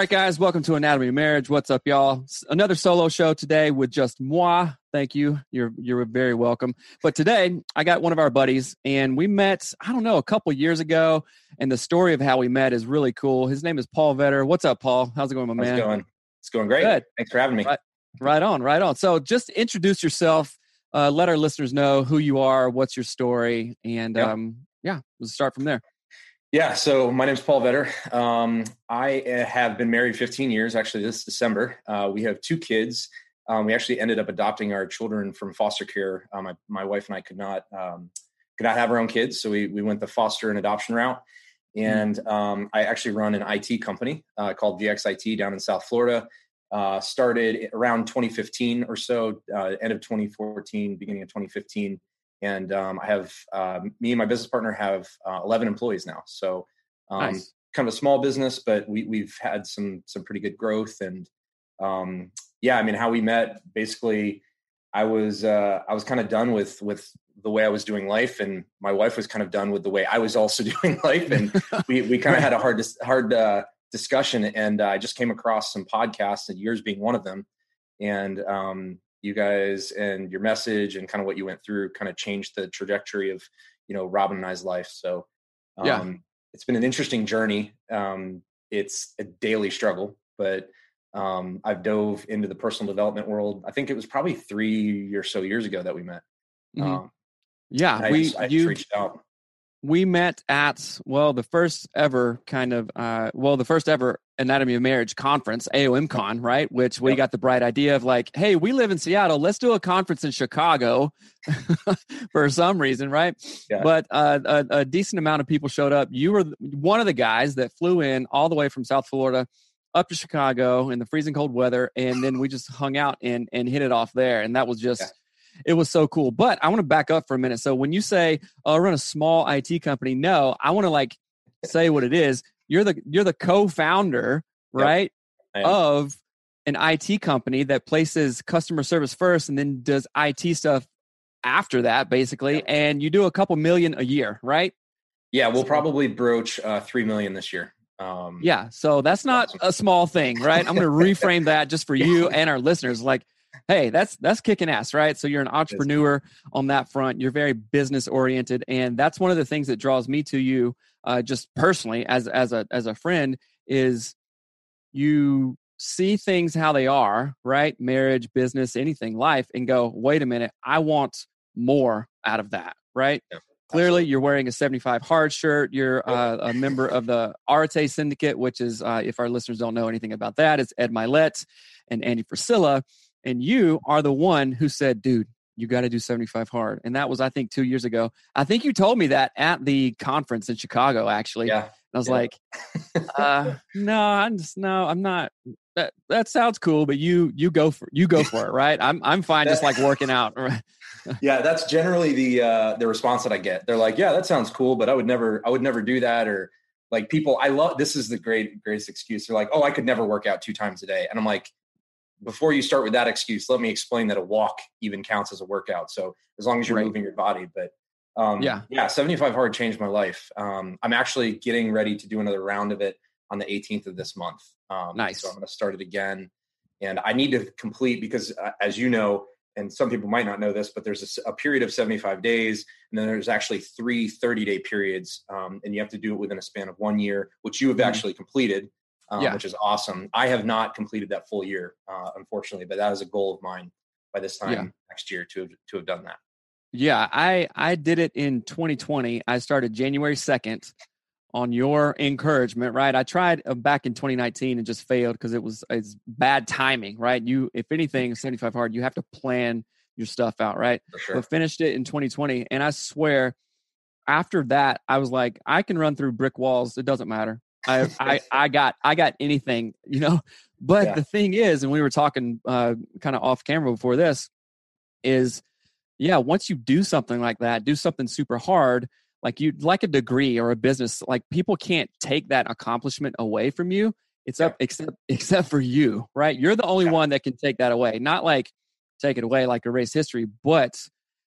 Right, guys, welcome to Anatomy of Marriage. What's up, y'all? Another solo show today with just moi. Thank you. You're you're very welcome. But today, I got one of our buddies, and we met. I don't know, a couple years ago, and the story of how we met is really cool. His name is Paul Vetter. What's up, Paul? How's it going, my How's man? it going? It's going great. Good. Thanks for having me. Right. Right on, right on. So, just introduce yourself. Uh, let our listeners know who you are, what's your story, and Yep. um, yeah, let's start from there. Yeah. So my name is Paul Vetter. Um, I uh, have been married 15 years. Actually, this December, uh, we have two kids. Um, we actually ended up adopting our children from foster care. Um, my, my wife and I could not um, could not have our own kids, so we we went the foster and adoption route. And um, I actually run an IT company uh, called VXIT down in South Florida. Uh, started around 2015 or so, uh, end of 2014, beginning of 2015. And um, I have uh, me and my business partner have uh, 11 employees now. So um, Nice. kind of a small business, but we, we've had some some pretty good growth. And um, yeah, I mean, how we met basically, I was uh, I was kind of done with with the way I was doing life, and my wife was kind of done with the way I was also doing life, and we we kind of had a hard hard uh, discussion. And I just came across some podcasts, and yours being one of them. And um, you guys and your message and kind of what you went through kind of changed the trajectory of you know Robin and I's life. So um, Yeah. it's been an interesting journey. Um, it's a daily struggle, but um, I've dove into the personal development world. I think it was probably three or so years ago that we met. Mhm. Um, yeah, I, we just, I you reached out. We met at well the first ever kind of uh well the first ever anatomy of marriage conference aom con right which we Yep. got the bright idea of like hey we live in seattle let's do a conference in chicago for some reason right Yeah. but uh, a, a decent amount of people showed up you were one of the guys that flew in all the way from south florida up to chicago in the freezing cold weather and then we just hung out and and hit it off there and that was just Yeah. It was so cool. But I want to back up for a minute. So when you say, "Oh, I run a small IT company," no, I want to like say what it is. You're the you're the co-founder, right, am. of an IT company that places customer service first and then does IT stuff after that, basically. Yep. And you do a couple million a year, right? yeah, we'll probably broach uh, three million this year. Um, Yeah. So that's not a small thing, right? I'm going to reframe that just for you and our listeners. Like, hey, that's that's kicking ass, right? So you're an entrepreneur on that front. You're very business oriented, and that's one of the things that draws me to you, uh, just personally as as a as a friend, is you see things how they are, right? Marriage, business, anything, life, and go, wait a minute, I want more out of that, right? Yeah, Clearly, you're wearing a 75 hard shirt. You're uh, a member of the Arete Syndicate, which is, uh, if our listeners don't know anything about that, it's Ed Mylett and Andy Frisella. And you are the one who said, dude, you got to do 75 hard. And that was, I think, two years ago. I think you told me that at the conference in Chicago, actually. Yeah. And I was Yeah. like, uh, no, I'm just, no, I'm not. That, that sounds cool, but you you go for you go for it, right? I'm I'm fine just like working out. Yeah, that's generally the uh, the response that I get. They're like, "Yeah, that sounds cool, but I would never, I would never do that." Or like people, I love this is the great greatest excuse. They're like, "Oh, I could never work out two times a day," and I'm like, before you start with that excuse, let me explain that a walk even counts as a workout. So as long as you're Right. moving your body, but um, Yeah. yeah, 75 hard changed my life. Um, I'm actually getting ready to do another round of it. on the 18th of this month. Um, nice. So I'm going to start it again, and I need to complete because, uh, as you know, and some people might not know this, but there's a, a, period of 75 days, and then there's actually three 30 day periods, um, and you have to do it within a span of one year, which you have mm-hmm. actually completed, um, yeah. which is awesome. I have not completed that full year, uh, unfortunately, but that is a goal of mine by this time yeah. next year to have, to have done that. Yeah, I I did it in 2020. I started January 2nd on your encouragement, right? I tried uh, back in 2019 and just failed because it was it's bad timing, right? You if anything 75 hard, you have to plan your stuff out, right? Sure. But finished it in 2020 and I swear after that I was like I can run through brick walls, it doesn't matter. I I I got I got anything, you know. But yeah. the thing is and we were talking uh kind of off camera before this is yeah, once you do something like that, do something super hard, like you like a degree or a business, like people can't take that accomplishment away from you. It's up except except for you, right? You're the only yeah. one that can take that away. Not like take it away like erase history, but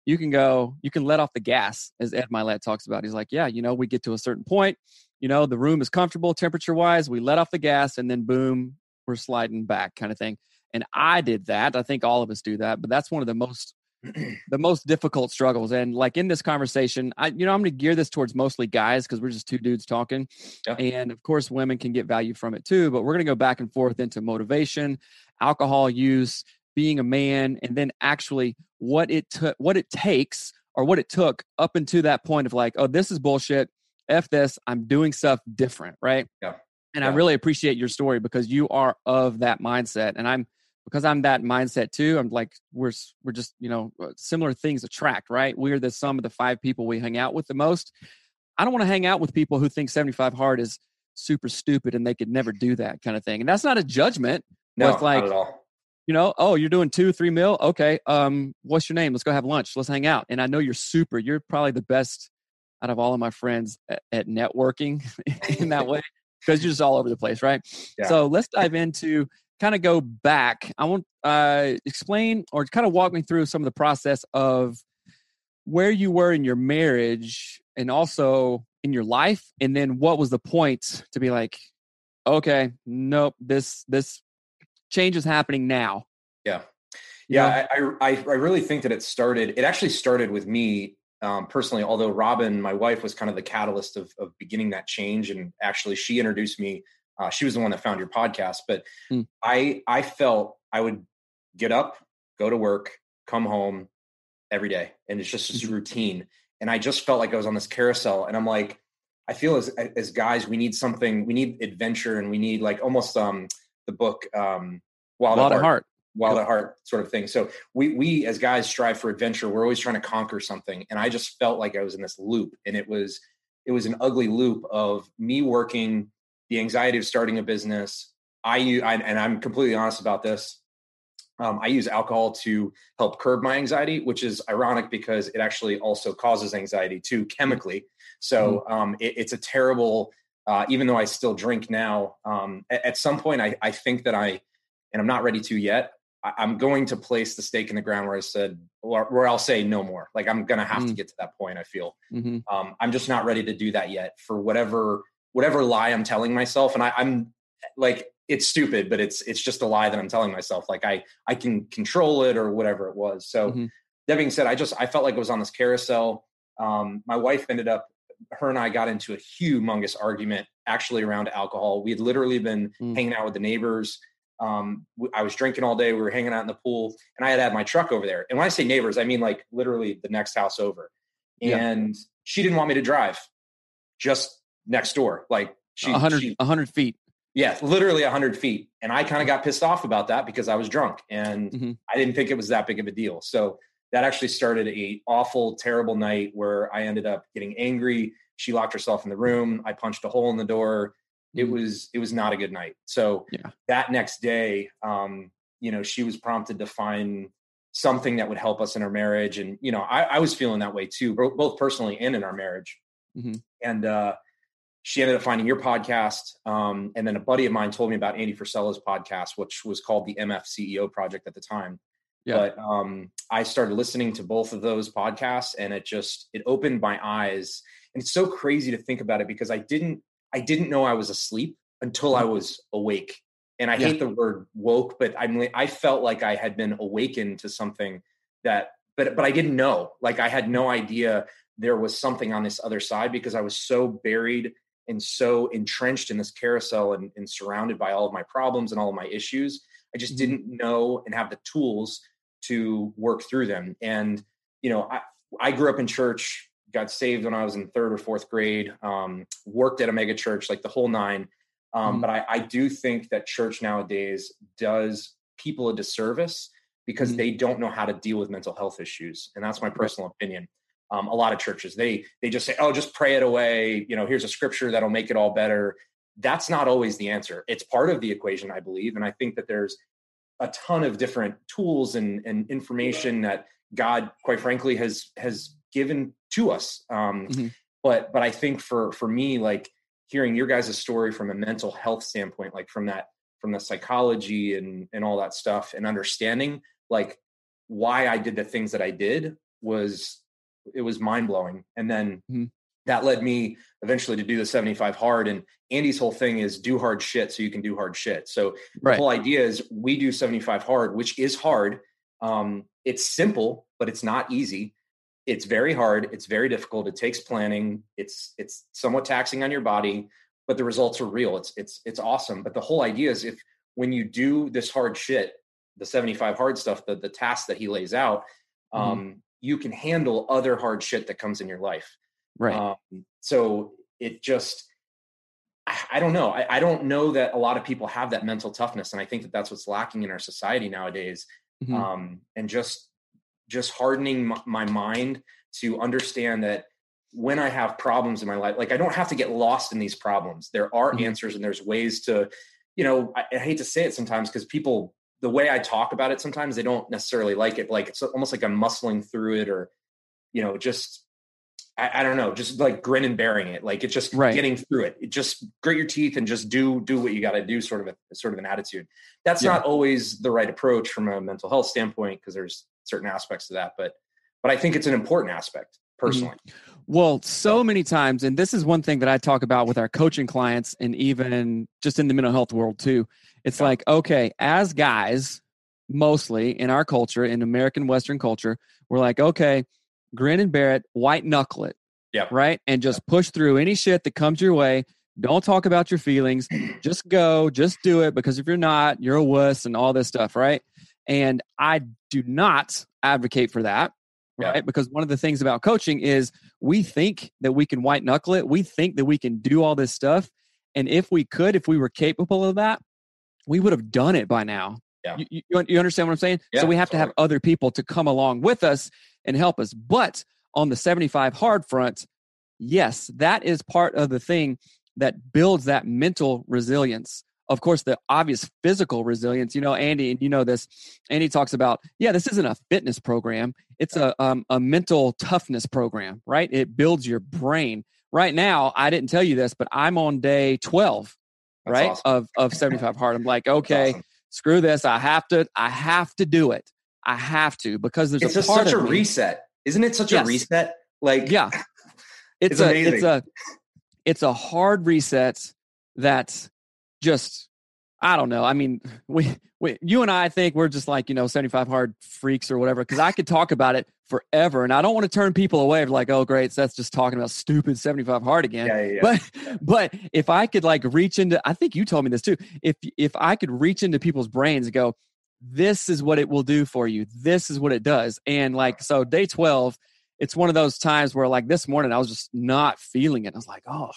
you can go, you can let off the gas, as Ed Mylett talks about. He's like, yeah, you know, we get to a certain point, you know, the room is comfortable temperature wise, we let off the gas, and then boom, we're sliding back, kind of thing. And I did that. I think all of us do that, but that's one of the most the most difficult struggles and like in this conversation i you know i'm going to gear this towards mostly guys because we're just two dudes talking yeah. and of course women can get value from it too but we're going to go back and forth into motivation alcohol use being a man and then actually what it took what it takes or what it took up into that point of like oh this is bullshit f this i'm doing stuff different right yeah and yeah. i really appreciate your story because you are of that mindset and i'm because I'm that mindset too. I'm like we're we're just you know uh, similar things attract, right? We're the sum of the five people we hang out with the most. I don't want to hang out with people who think 75 hard is super stupid and they could never do that kind of thing. And that's not a judgment. No, it's like, not at all. You know, oh, you're doing two, three mil. Okay. Um, what's your name? Let's go have lunch. Let's hang out. And I know you're super. You're probably the best out of all of my friends at, at networking in that way because you're just all over the place, right? Yeah. So let's dive into kind of go back, I want uh, explain or kind of walk me through some of the process of where you were in your marriage and also in your life, and then what was the point to be like, okay, nope, this this change is happening now. Yeah, yeah, I, I I really think that it started. It actually started with me um, personally, although Robin, my wife, was kind of the catalyst of, of beginning that change. And actually, she introduced me uh, she was the one that found your podcast, but mm. I I felt I would get up, go to work, come home every day, and it's just this mm-hmm. routine. And I just felt like I was on this carousel, and I'm like, I feel as as guys, we need something, we need adventure, and we need like almost um the book um Wild, Wild at Heart. heart. Wild at heart sort of thing. So we we as guys strive for adventure. We're always trying to conquer something. And I just felt like I was in this loop. And it was it was an ugly loop of me working the anxiety of starting a business. I, I and I'm completely honest about this. Um, I use alcohol to help curb my anxiety, which is ironic because it actually also causes anxiety too chemically. So mm-hmm. um, it, it's a terrible. Uh, even though I still drink now, um, at, at, some point I, I think that I, and I'm not ready to yet. I, am going to place the stake in the ground where I said, where I'll say no more. Like I'm going to have mm-hmm. to mm. get to that point. I feel. Mm-hmm. Um, I'm just not ready to do that yet for whatever whatever lie I'm telling myself, and I, I'm like it's stupid, but it's it's just a lie that I'm telling myself. Like I I can control it or whatever it was. So mm-hmm. that being said, I just I felt like it was on this carousel. Um, my wife ended up her and I got into a humongous argument actually around alcohol. We had literally been mm. hanging out with the neighbors. Um, I was drinking all day. We were hanging out in the pool, and I had had my truck over there. And when I say neighbors, I mean like literally the next house over. And yeah. she didn't want me to drive. Just next door. Like she 100, she, 100 feet. Yeah, literally 100 feet. And I kind of got pissed off about that because I was drunk and mm-hmm. I didn't think it was that big of a deal. So that actually started a awful, terrible night where I ended up getting angry. She locked herself in the room. I punched a hole in the door. It mm-hmm. was it was not a good night. So yeah. that next day, um, you know, she was prompted to find something that would help us in our marriage. And you know, I, I was feeling that way too, both personally and in our marriage. Mm-hmm. And uh, she ended up finding your podcast. Um, and then a buddy of mine told me about Andy Frisella's podcast, which was called the MF CEO Project at the time. Yeah. But um, I started listening to both of those podcasts, and it just it opened my eyes. And it's so crazy to think about it because I didn't I didn't know I was asleep until I was awake. And I Yeah. hate the word woke, but I mean, I felt like I had been awakened to something that, but but I didn't know. Like I had no idea there was something on this other side because I was so buried and so entrenched in this carousel and, and surrounded by all of my problems and all of my issues. I just Mhm. didn't know and have the tools to work through them. And you know, I, I grew up in church, got saved when I was in third or fourth grade, um, worked at a mega church, like the whole nine. Um, Mhm. But I, I do think that church nowadays does people a disservice because Mhm. they don't know how to deal with mental health issues, and that's my personal opinion. Um, a lot of churches they they just say, "Oh, just pray it away." You know, here's a scripture that'll make it all better. That's not always the answer. It's part of the equation, I believe, and I think that there's a ton of different tools and, and information that God, quite frankly, has has given to us. Um, Mhm. But but I think for for me, like hearing your guys' story from a mental health standpoint, like from that from the psychology and and all that stuff, and understanding like why I did the things that I did was it was mind blowing. And then Mhm. that led me eventually to do the 75 hard. And Andy's whole thing is do hard shit so you can do hard shit. So the whole idea is we do 75 hard, which is hard. Um, it's simple, but it's not easy. It's very hard. It's very difficult. It takes planning. It's it's somewhat taxing on your body, but the results are real. It's it's it's awesome. But the whole idea is if when you do this hard shit, the 75 hard stuff, the the tasks that he lays out, Mhm. um, you can handle other hard shit that comes in your life. Right. Um, so it just, I, I don't know. I, I don't know that a lot of people have that mental toughness, and I think that that's what's lacking in our society nowadays. Mhm. Um, and just, just hardening my, my mind to understand that when I have problems in my life, like I don't have to get lost in these problems. There are Mhm. answers, and there's ways to, you know, I, I hate to say it sometimes because people, the way I talk about it, sometimes they don't necessarily like it. Like it's almost like I'm muscling through it, or you know, just I, I don't know, just like grin and bearing it. Like it's just Right. getting through it. It just grit your teeth and just do do what you got to do. Sort of a sort of an attitude. That's Yeah. not always the right approach from a mental health standpoint because there's certain aspects to that. But but I think it's an important aspect Mm-hmm. personally. Well, so many times, and this is one thing that I talk about with our coaching clients and even just in the mental health world too. It's Yeah. like, okay, as guys, mostly in our culture, in American Western culture, we're like, okay, grin and bear it, white knuckle it. Yeah. Right. And just push through any shit that comes your way. Don't talk about your feelings. just go, just do it because if you're not, you're a wuss and all this stuff. Right. And I do not advocate for that Yeah. right? Because one of the things about coaching is we think that we can white knuckle it. We think that we can do all this stuff. And if we could, if we were capable of that, we would have done it by now. Yeah. You, you, you understand what I'm saying? Yeah, so we have to have other people to come along with us and help us. But on the 75 hard front, yes, that is part of the thing that builds that mental resilience. Of course, the obvious physical resilience. You know, Andy, and you know this. Andy talks about, yeah, this isn't a fitness program. It's a um, a mental toughness program, right? It builds your brain. Right now, I didn't tell you this, but I'm on day 12, That's right, awesome. of of 75 hard. I'm like, okay, awesome. screw this. I have to. I have to do it. I have to because there's It's a such a me- reset, isn't it? Such Yes. a reset. Like yeah it's, It's a amazing. it's a it's a hard reset that just i don't know. I mean we, we you and i think we're just like you know 75 hard freaks or whatever because i could talk about it forever and i don't want to turn people away like oh great so that's just talking about stupid 75 hard again. Yeah, yeah, yeah. but but if i could like reach into i think you told me this too if if i could reach into people's brains and go this is what it will do for you. This is what it does. And like so day 12 it's one of those times where like this morning i was just not feeling it. I was like oh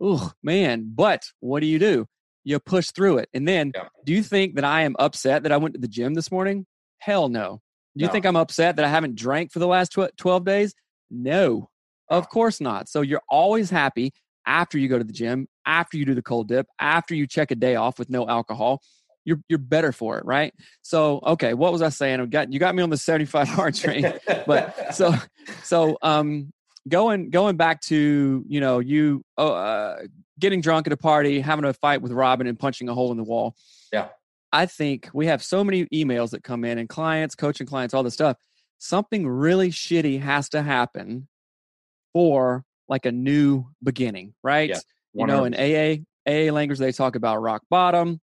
oh man but what do you do you push through it. And then Yeah. do you think that i am upset that i went to the gym this morning? Hell no. Do you No. think i'm upset that i haven't drank for the last 12 days? No. Of course not. So you're always happy after you go to the gym after you do the cold dip after you check a day off with no alcohol you're you're better for it right? So okay what was i saying? I got you got me on the 75 hard train but so so um going going back to you know you oh, uh, getting drunk at a party having a fight with robin and punching a hole in the wall Yeah. i think we have so many emails that come in and clients coaching clients all this stuff something really shitty has to happen for like a new beginning right Yeah, you know in 100%. aa AA language, they talk about rock bottom.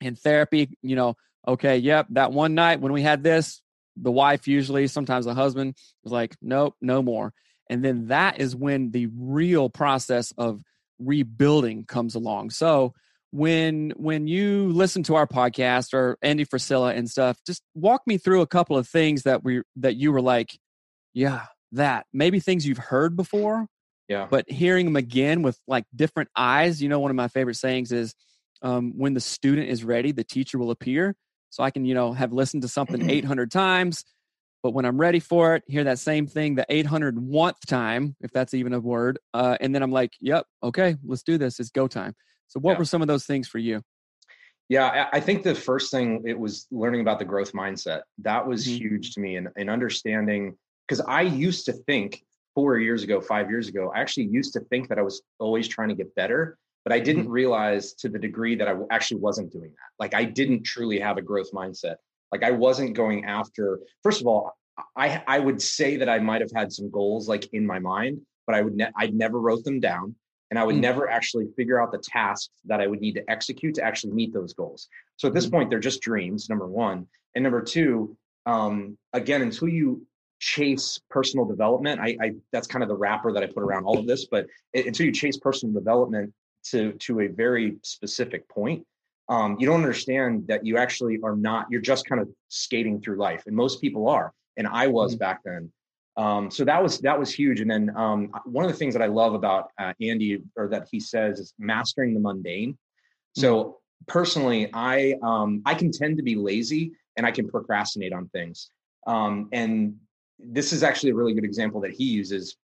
In therapy, you know, okay, yep, that one night when we had this, the wife usually, sometimes the husband was like, nope, no more. And then that is when the real process of rebuilding comes along. So when when you listen to our podcast or Andy Frisella and stuff, just walk me through a couple of things that we that you were like, yeah, that maybe things you've heard before, yeah, but hearing them again with like different eyes. You know, one of my favorite sayings is, um, "When the student is ready, the teacher will appear." So I can you know have listened to something 800 times, but when I'm ready for it, hear that same thing the 801th time, if that's even a word, uh, and then I'm like, "Yep, okay, let's do this. It's go time." So, what yeah. were some of those things for you? Yeah, I think the first thing it was learning about the growth mindset. That was mm-hmm. huge to me and, and understanding because I used to think four years ago, five years ago, I actually used to think that I was always trying to get better, but I didn't mm-hmm. realize to the degree that I actually wasn't doing that. Like I didn't truly have a growth mindset. Like I wasn't going after, first of all, I I would say that I might have had some goals like in my mind, but I would ne- I never wrote them down and I would mm. never actually figure out the tasks that I would need to execute to actually meet those goals. So at this mm. point, they're just dreams. Number one, and number two, um, again, until you chase personal development, I, I, that's kind of the wrapper that I put around all of this. But it, until you chase personal development to to a very specific point, um, you don't understand that you actually are not. You're just kind of skating through life, and most people are, and I was mm. back then. Um, so that was that was huge. And then um, one of the things that I love about uh, Andy, or that he says, is mastering the mundane. So mm-hmm. personally, I um, I can tend to be lazy and I can procrastinate on things. Um, and this is actually a really good example that he uses.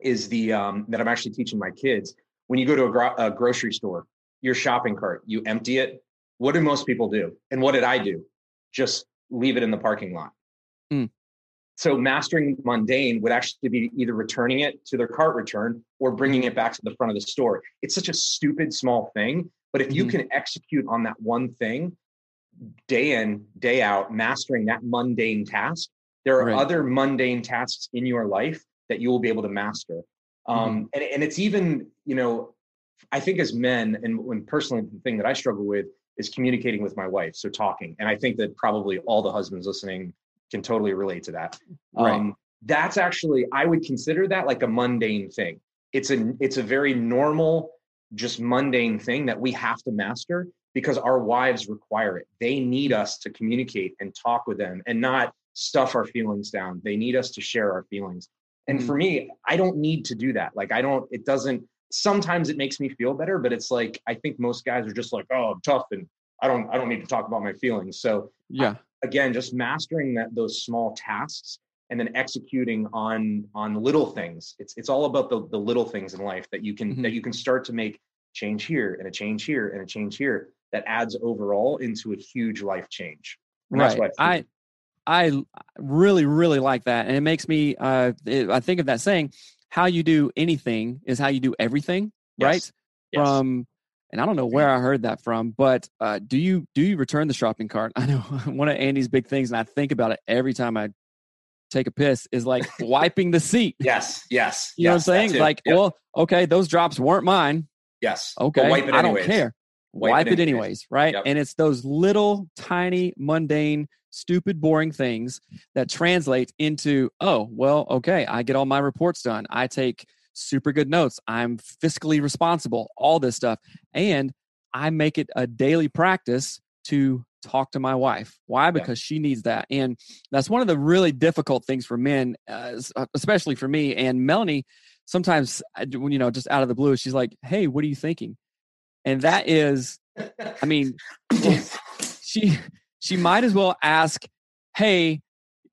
Is the um, that I'm actually teaching my kids. When you go to a, gro- a grocery store, your shopping cart, you empty it. What do most people do? And what did I do? Just leave it in the parking lot. Mm. So mastering mundane would actually be either returning it to their cart return or bringing it back to the front of the store. It's such a stupid small thing, but if mm-hmm. you can execute on that one thing day in, day out, mastering that mundane task, there are right. other mundane tasks in your life that you will be able to master. Um, mm-hmm. and, and it's even, you know, I think as men, and when personally the thing that I struggle with is communicating with my wife. So talking. And I think that probably all the husbands listening can totally relate to that. Right. Um, that's actually I would consider that like a mundane thing. It's a it's a very normal, just mundane thing that we have to master because our wives require it. They need us to communicate and talk with them and not stuff our feelings down. They need us to share our feelings. And mm-hmm. for me, I don't need to do that. Like I don't. It doesn't. Sometimes it makes me feel better, but it's like I think most guys are just like, oh, I'm tough and I don't I don't need to talk about my feelings. So yeah, again, just mastering that those small tasks and then executing on on little things. It's it's all about the the little things in life that you can mm-hmm. that you can start to make change here and a change here and a change here that adds overall into a huge life change. And right. I, I really really like that, and it makes me. Uh, it, I think of that saying, "How you do anything is how you do everything." Yes. Right. Yes. From and I don't know where I heard that from, but uh, do you do you return the shopping cart? I know one of Andy's big things, and I think about it every time I take a piss is like wiping the seat. Yes, yes. You yes, know what I'm saying? Like, yep. well, okay, those drops weren't mine. Yes. Okay. Wipe it I don't care. Wipe, wipe it, anyways, it anyways right? Yep. And it's those little, tiny, mundane, stupid, boring things that translate into, oh, well, okay, I get all my reports done. I take super good notes. I'm fiscally responsible, all this stuff. And I make it a daily practice to talk to my wife. Why? Because yeah. she needs that. And that's one of the really difficult things for men, uh, uh especially for me. And Melanie, sometimes, when you know, just out of the blue, she's like, Hey, what are you thinking? And that is, I mean, she, she might as well ask, Hey,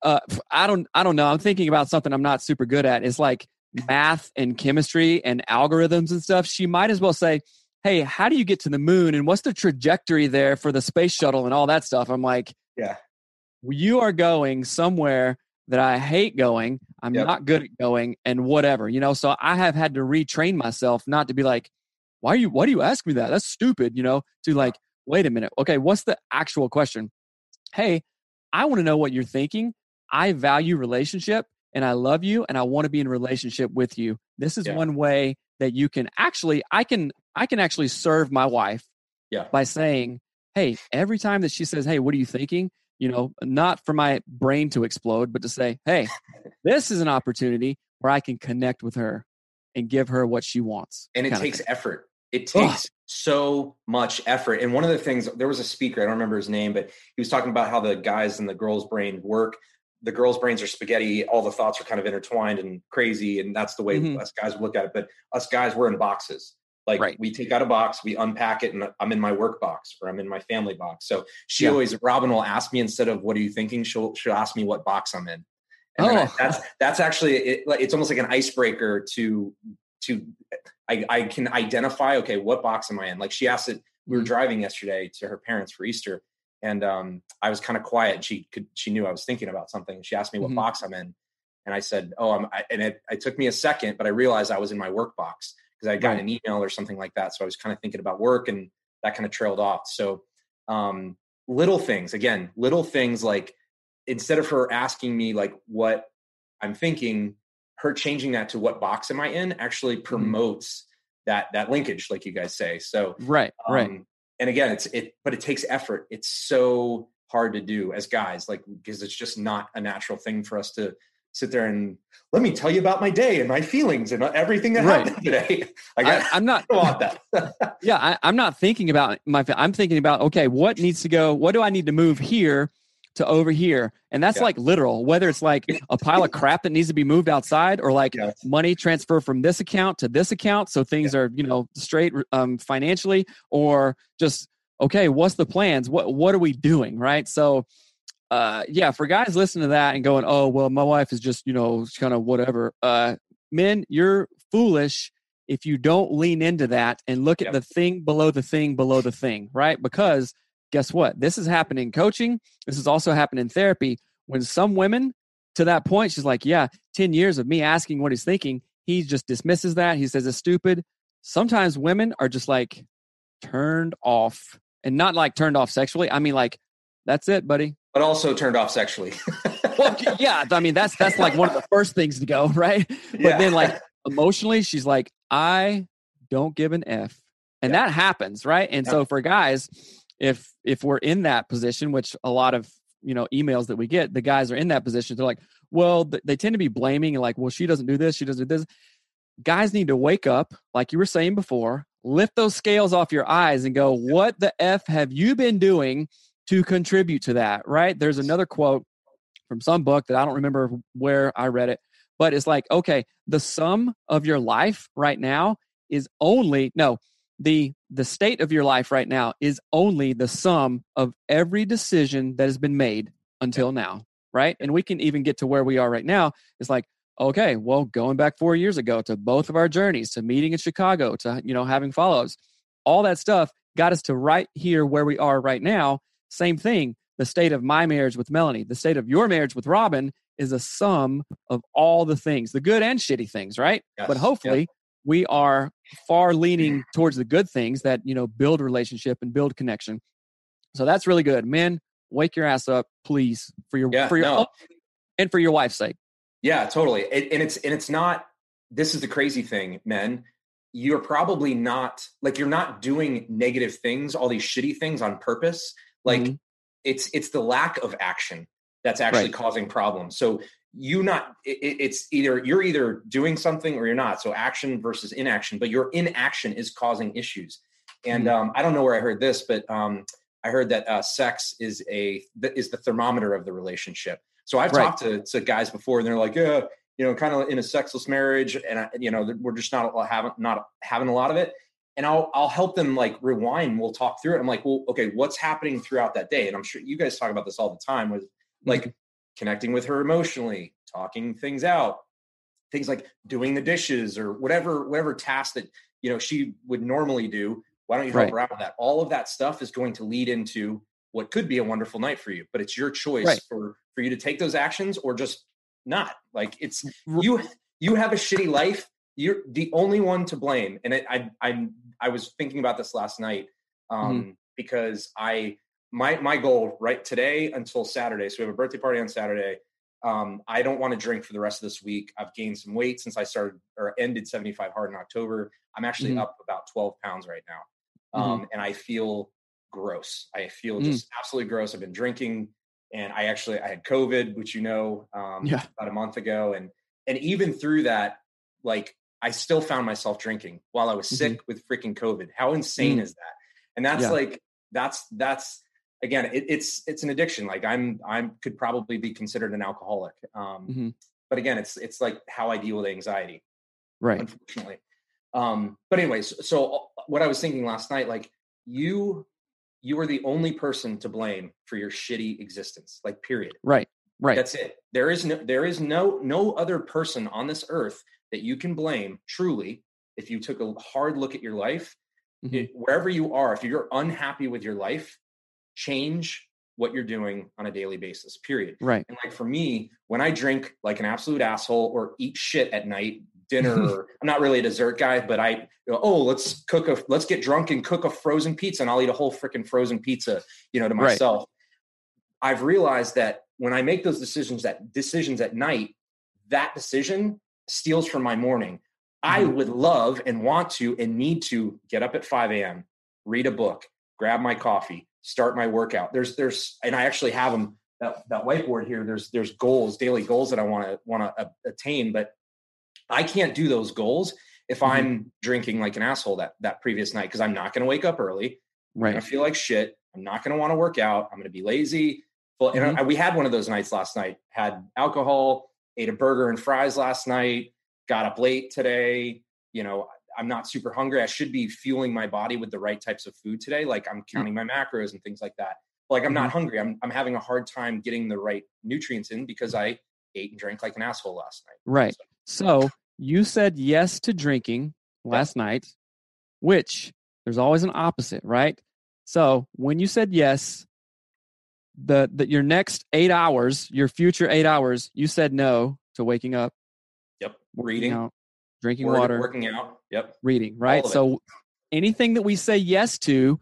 uh, I don't, I don't know. I'm thinking about something I'm not super good at. It's like, math and chemistry and algorithms and stuff, she might as well say, Hey, how do you get to the moon? And what's the trajectory there for the space shuttle and all that stuff? I'm like, Yeah, you are going somewhere that I hate going. I'm yep. not good at going and whatever, you know. So I have had to retrain myself not to be like, why are you why do you ask me that? That's stupid, you know, to like, wait a minute. Okay, what's the actual question? Hey, I want to know what you're thinking. I value relationship and I love you and I want to be in relationship with you. This is yeah. one way that you can actually I can I can actually serve my wife Yeah. by saying, Hey, every time that she says, Hey, what are you thinking? You know, not for my brain to explode, but to say, Hey, this is an opportunity where I can connect with her and give her what she wants. and it takes effort it takes so much effort and one of the things there was a speaker i don't remember his name but he was talking about how the guys and the girls brain work the girls brains are spaghetti all the thoughts are kind of intertwined and crazy and that's the way Mhm. us guys look at it but us guys we're in boxes like Right. we take out a box we unpack it and i'm in my work box or i'm in my family box so she Yeah. always robin will ask me instead of what are you thinking she'll she'll ask me what box i'm in and then I- Oh. that's that's actually it, it's almost like an icebreaker to to I, I can identify okay what box am i in like she asked it we were Mhm. driving yesterday to her parents for easter and um, i was kind of quiet and she could she knew i was thinking about something she asked me what Mhm. box i'm in and i said oh i'm I, and it, it took me a second but i realized i was in my work box because i got Right. an email or something like that so i was kind of thinking about work and that kind of trailed off so um, little things again little things like instead of her asking me like what i'm thinking her changing that to what box am I in actually promotes that that linkage, like you guys say. So Right, um, right. And again, it's it, but it takes effort. It's so hard to do as guys, like because it's just not a natural thing for us to sit there and let me tell you about my day and my feelings and everything that Right. happened today. I I'm not. Want that. Yeah, I, I'm not thinking about my. I'm thinking about okay, what needs to go? What do I need to move here to over here? And that's Yeah. like literal. Whether it's like a pile of crap that needs to be moved outside, or like Yes. money transfer from this account to this account, so things are you know straight um, financially, or just okay, what's the plans? What what are we doing? Right. So. Uh, yeah, for guys listening to that and going, oh well, my wife is just you know kind of whatever. Uh, men, you're foolish if you don't lean into that and look at Yep. the thing below the thing below the thing, right? Because guess what? This is happening in coaching. This is also happening in therapy. When some women to that point, she's like, yeah, 10 years of me asking what he's thinking, he just dismisses that. He says it's stupid. Sometimes women are just like turned off and not like turned off sexually. I mean, like, that's it, buddy. but also turned off sexually. Well, yeah, I mean, that's that's like one of the first things to go, right? But Yeah. then, like emotionally, she's like, I don't give an F. And Yeah. that happens, right? And Yeah. so for guys, if if we're in that position, which a lot of you know emails that we get, the guys are in that position. They're like, well, th- they tend to be blaming and like, well, she doesn't do this, she doesn't do this. Guys need to wake up, like you were saying before, lift those scales off your eyes and go, what the f have you been doing to contribute to that? Right? There's another quote from some book that I don't remember where I read it, but it's like, okay, the sum of your life right now is only no, the the state of your life right now is only the sum of every decision that has been made until now, right? And we can even get to where we are right now. It's like, okay, well, going back 4 years ago to both of our journeys, to meeting in Chicago, to you know, having follow-ups, all that stuff got us to right here where we are right now. Same thing the state of my marriage with Melanie, the state of your marriage with Robin is a sum of all the things, the good and shitty things, right? Yes, But hopefully we are far leaning towards the good things that, you know, build relationship and build connection. So that's really good. Men, wake your ass up, please, for your Yeah, for your no. own and for your wife's sake. Yeah, totally. It, and it's and it's not. This is the crazy thing, men. You're probably not like you're not doing negative things, all these shitty things on purpose. Like Mhm. it's it's the lack of action that's actually Right. causing problems. So you not it, it- it's either you're either doing something or you're not. So action versus inaction, but your inaction is causing issues. And Mhm. um, I don't know where I heard this, but um, I heard that uh, sex is a is the thermometer of the relationship. So I've Right. talked to, to guys before, and they're like, yeah, you know, kind of in a sexless marriage, and I, you know, we're just not having not having a lot of it. And I'll I'll help them like rewind. We'll talk through it. I'm like, well, okay, what's happening throughout that day? And I'm sure you guys talk about this all the time with like connecting with her emotionally, talking things out, things like doing the dishes or whatever whatever task that you know she would normally do. Why don't you help Right. her out with that? All of that stuff is going to lead into what could be a wonderful night for you, but it's your choice Right. for for you to take those actions or just not. Like it's you you have a shitty life. You're the only one to blame. And it, I I I was thinking about this last night um, because I my my goal right today until Saturday. So we have a birthday party on Saturday. um, I don't want to drink for the rest of this week. I've gained some weight since I started or ended 75 hard in October. I'm actually mm-hmm. up about 12 pounds right now. Um, mm-hmm. and I feel gross. I feel mm. just absolutely gross. I've been drinking and I actually, I had COVID, which you know, um, yeah. about a month ago. And, and even through that, like I still found myself drinking while I was sick mm-hmm. with freaking COVID. How insane mm. is that? And that's yeah. like, that's, that's, again it, it's it's an addiction like i'm i'm could probably be considered an alcoholic um mm-hmm. but again it's it's like how i deal with anxiety right. unfortunately. Um but anyways so uh, what i was thinking last night like you you are the only person to blame for your shitty existence like period. Right right. That's it. There is no there is no no other person on this earth that you can blame truly if you took a hard look at your life. Mm-hmm. it, wherever you are if you're unhappy with your life change what you're doing on a daily basis, period. Right. And like for me, when I drink like an absolute asshole or eat shit at night, dinner, I'm not really a dessert guy, but I, you know, oh, let's cook a, let's get drunk and cook a frozen pizza and I'll eat a whole freaking frozen pizza, you know, to myself. Right. I've realized that when I make those decisions, that decisions at night, that decision steals from my morning. Mm-hmm. I would love and want to and need to get up at 5 a.m., read a book, grab my coffee, start my workout. There's there's and I actually have them that that whiteboard here. There's there's goals, daily goals that I want to want to attain, but I can't do those goals if mm-hmm. I'm drinking like an asshole that that previous night because I'm not going to wake up early. Right. To feel like shit. I'm not going to want to work out. I'm going to be lazy. Well, mm-hmm. and I, we had one of those nights last night. Had alcohol, ate a burger and fries last night. Got up late today. You know, I'm not super hungry. I should be fueling my body with the right types of food today. Like I'm counting my macros and things like that. Like I'm not mm-hmm. hungry. I'm I'm having a hard time getting the right nutrients in because I ate and drank like an asshole last night. Right. So, so you said yes to drinking last yeah. night, which there's always an opposite, right? So when you said yes, the, the your next eight hours, your future eight hours, you said no to waking up. Yep. Reading. Out, drinking working, water, working out. Yep. Reading, right? So anything that we say yes to,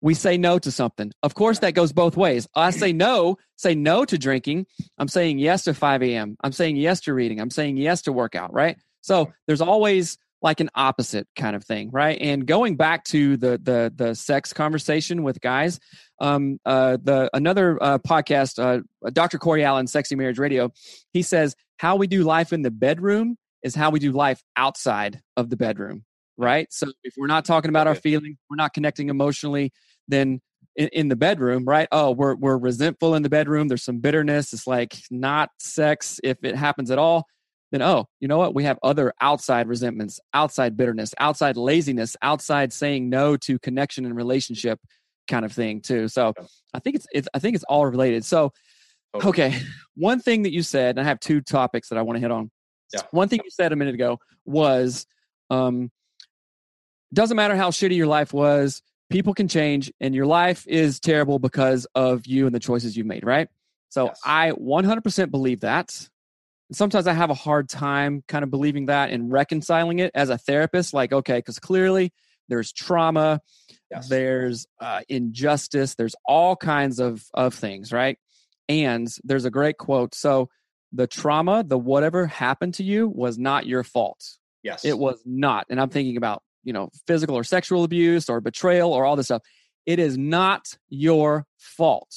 we say no to something. Of course, that goes both ways. I say no, say no to drinking. I'm saying yes to 5 a.m. I'm saying yes to reading. I'm saying yes to workout, right? So there's always like an opposite kind of thing, right? And going back to the the the sex conversation with guys, um, uh, the another uh, podcast, uh, Dr. Corey Allen, Sexy Marriage Radio, he says how we do life in the bedroom is how we do life outside of the bedroom, right? So if we're not talking about our feelings, we're not connecting emotionally, then in, in, the bedroom, right? Oh, we're we're resentful in the bedroom. There's some bitterness. It's like not sex if it happens at all. Then oh, you know what? We have other outside resentments, outside bitterness, outside laziness, outside saying no to connection and relationship kind of thing too. So I think it's, it's I think it's all related. So okay, one thing that you said, and I have two topics that I want to hit on. Yeah. One thing you said a minute ago was um, doesn't matter how shitty your life was, people can change, and your life is terrible because of you and the choices you've made, right? So yes. I 100% believe that. sometimes I have a hard time kind of believing that and reconciling it as a therapist. Like, okay, because clearly there's trauma, yes. there's uh, injustice, there's all kinds of, of things, right? And there's a great quote. So, the trauma, the whatever happened to you was not your fault. Yes. It was not. And I'm thinking about, you know, physical or sexual abuse or betrayal or all this stuff. It is not your fault.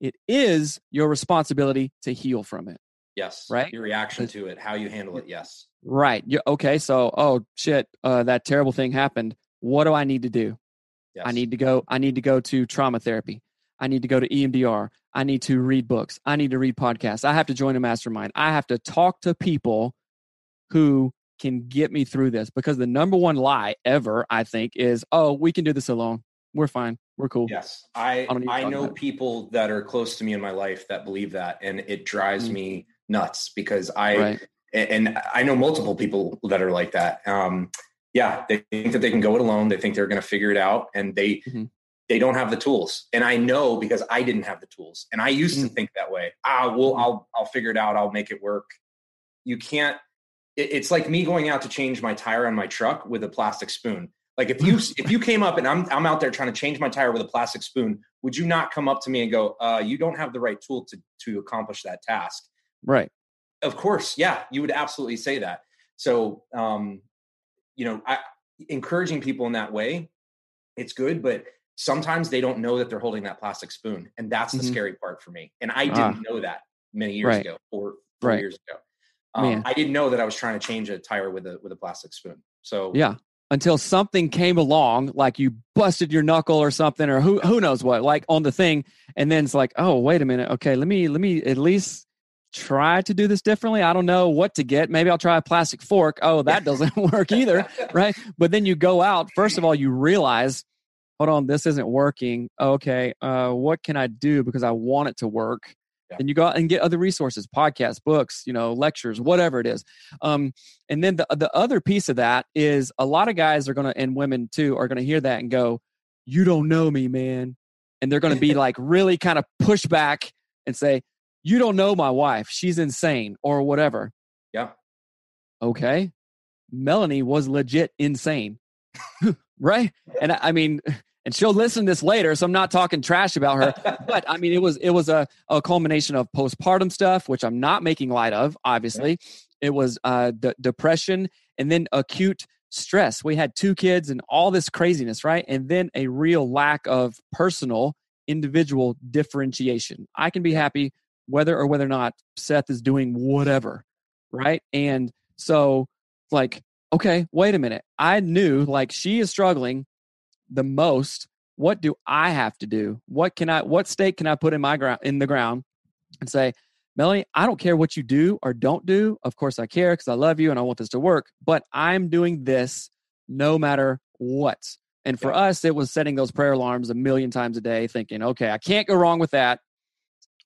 It is your responsibility to heal from it. Yes. Right. Your reaction to it, how you handle it. Yes. Right. You, okay. So, oh shit, uh, that terrible thing happened. What do I need to do? Yes. I need to go. I need to go to trauma therapy. I need to go to EMDR. I need to read books. I need to read podcasts. I have to join a mastermind. I have to talk to people who can get me through this because the number one lie ever, I think, is, oh, we can do this alone. We're fine. We're cool. Yes. I, I, I know people that are close to me in my life that believe that. And it drives mm-hmm. me nuts because I, right. and I know multiple people that are like that. Um, yeah, they think that they can go it alone. They think they're going to figure it out, and they mm-hmm they don't have the tools and i know because i didn't have the tools and i used mm-hmm. to mm. think that way ah well mm-hmm. i'll i'll figure it out i'll make it work you can't it, it's like me going out to change my tire on my truck with a plastic spoon like if you if you came up and i'm i'm out there trying to change my tire with a plastic spoon would you not come up to me and go, uh, you don't have the right tool to to accomplish that task? Right. Of course, yeah, you would absolutely say that. So, um, you know, I, encouraging people in that way, it's good, but sometimes they don't know that they're holding that plastic spoon, and that's the mm-hmm. scary part for me. And I didn't ah. know that many years right. ago, four, four right. years ago. Um, I didn't know that I was trying to change a tire with a with a plastic spoon. So yeah, until something came along, like you busted your knuckle or something, or who who knows what, like on the thing, and then it's like, oh wait a minute, okay, let me let me at least try to do this differently. I don't know what to get. Maybe I'll try a plastic fork. Oh, that doesn't work either, right? But then you go out. First of all, you realize, hold on, this isn't working. Okay, uh, what can I do because I want it to work? Yeah. Then you go out and get other resources, podcasts, books, you know, lectures, whatever it is. Um, and then the the other piece of that is a lot of guys are gonna and women too are gonna hear that and go, "You don't know me, man," and they're gonna be like really kind of push back and say, "You don't know my wife. She's insane," or whatever. Yeah. Okay. Melanie was legit insane. right? And I mean, and she'll listen to this later so i'm not talking trash about her. But i mean it was it was a, a culmination of postpartum stuff which i'm not making light of obviously. It was uh d- depression and then acute stress. We had two kids and all this craziness right? And then a real lack of personal individual differentiation. I can be happy whether or whether or not seth is doing whatever right? And so like okay wait a minute. I knew like she is struggling the most. What do i have to do? What can i what stake can i put in my ground in the ground and say melanie i don't care what you do or don't do. Of course i care because i love you and i want this to work but i'm doing this no matter what. And for yeah. us it was setting those prayer alarms a million times a day thinking okay i can't go wrong with that.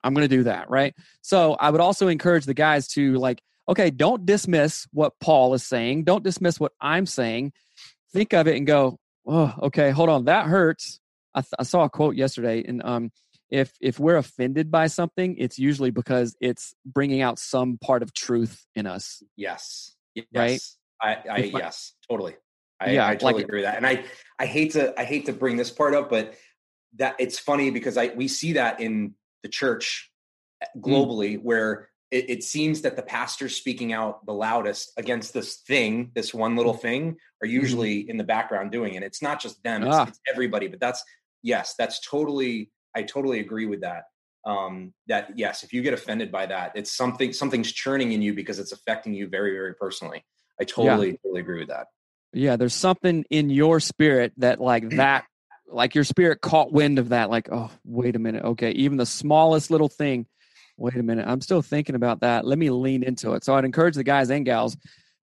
I'm going to do that right? So i would also encourage the guys to like okay don't dismiss what paul is saying don't dismiss what i'm saying think of it and go oh, okay, hold on, that hurts. I, th- I saw a quote yesterday, and um, if if we're offended by something, it's usually because it's bringing out some part of truth in us. Yes. Yes. Right. I, I yes, totally. I, yeah, I totally like, agree with that. And I I hate to I hate to bring this part up, but that it's funny because I we see that in the church eh, mm. globally mm. where it, it, seems that the pastors speaking out the loudest against this thing, this one little mm. thing, are mm-hmm. usually in the background doing it. It's not just them; it's, ah. it's, everybody. But that's yes, that's totally. I totally agree with that. Um, that yes, if you get offended by that, it's something something's churning in you because it's affecting you very, very personally. I totally, yeah. totally agree with that. Yeah, there's something in your spirit that like that like your spirit caught wind of that like oh wait a minute okay even the smallest little thing wait a minute, I'm still thinking about that. Let me lean into it. So I'd encourage the guys and gals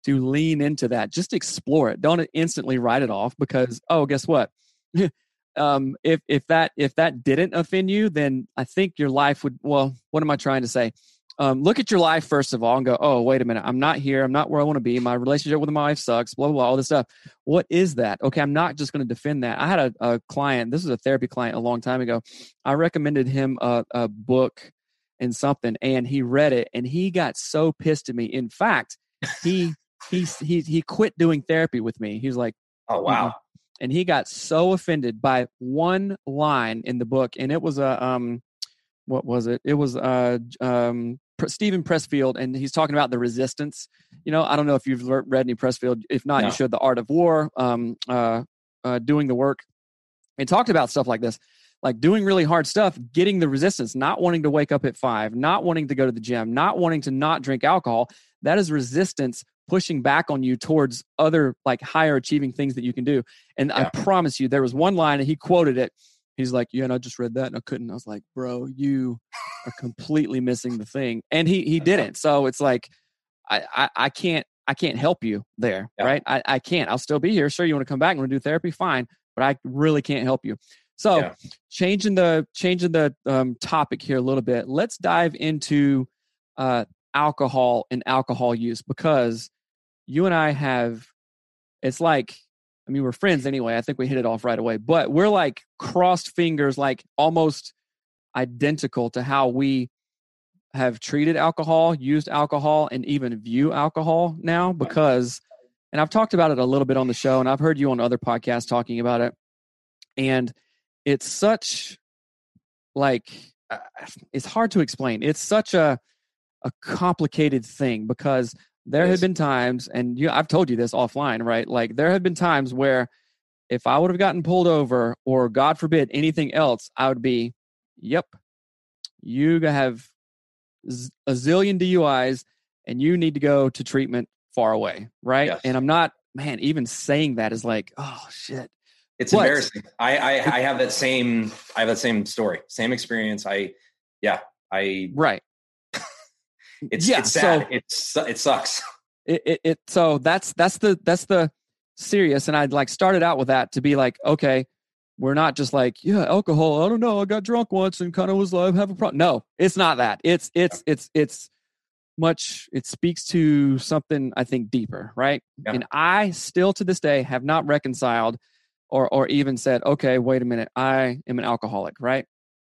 to lean into that. Just explore it. Don't instantly write it off because oh, guess what? um, if if that if that didn't offend you, then I think your life would. Well, what am I trying to say? Um, look at your life first of all and go, oh, wait a minute, I'm not here. I'm not where I want to be. My relationship with my wife sucks. Blah blah blah. All this stuff. What is that? Okay, I'm not just going to defend that. I had a, a client. This was a therapy client a long time ago. I recommended him a, a book and something and he read it and he got so pissed at me in fact he he he he quit doing therapy with me he's like oh wow mm-hmm. and he got so offended by one line in the book and it was a um what was it it was uh um Steven Pressfield, and he's talking about the resistance. You know, I don't know if you've read any Pressfield. If not, no. you should. The Art of War, um, uh, uh, doing the work, and talked about stuff like this like doing really hard stuff, getting the resistance, not wanting to wake up at five, not wanting to go to the gym, not wanting to not drink alcohol, that is resistance pushing back on you towards other like higher achieving things that you can do. And yeah. I promise you, there was one line and he quoted it. He's like, Yeah, and I just read that and I couldn't. I was like, Bro, you are completely missing the thing. And he he uh-huh. didn't. So it's like I I, I can't I can't help you there, yeah. right? I, I can't. I'll still be here. Sure, you want to come back and want to do therapy? Fine. But I really can't help you. So yeah. changing the changing the um, topic here a little bit. Let's dive into uh, alcohol and alcohol use because you and I have. It's like I mean we're friends anyway. I think we hit it off right away, but we're like crossed fingers, like almost identical to how we have treated alcohol, used alcohol, and even view alcohol now because. And I've talked about it a little bit on the show, and I've heard you on other podcasts talking about it. And it's such like uh, it's hard to explain. It's such a a complicated thing because there have been times, and you, I've told you this offline, right? Like there have been times where if I would have gotten pulled over, or God forbid anything else, I would be, yep, you have a zillion DUIs, and you need to go to treatment far away, right? Yes. And I'm not, man, even saying that is like, oh shit. It's but, embarrassing. I, I I have that same I have that same story, same experience. I yeah, I right. it's yeah, it's sad. So, it's it sucks. It, it it so that's that's the that's the serious and I'd like started out with that to be like, okay, we're not just like, yeah, alcohol. I don't know. I got drunk once and kind of was like, have a problem. No, it's not that. It's it's it's it's much it speaks to something i think deeper right yeah. and i still to this day have not reconciled or or even said okay wait a minute i am an alcoholic right?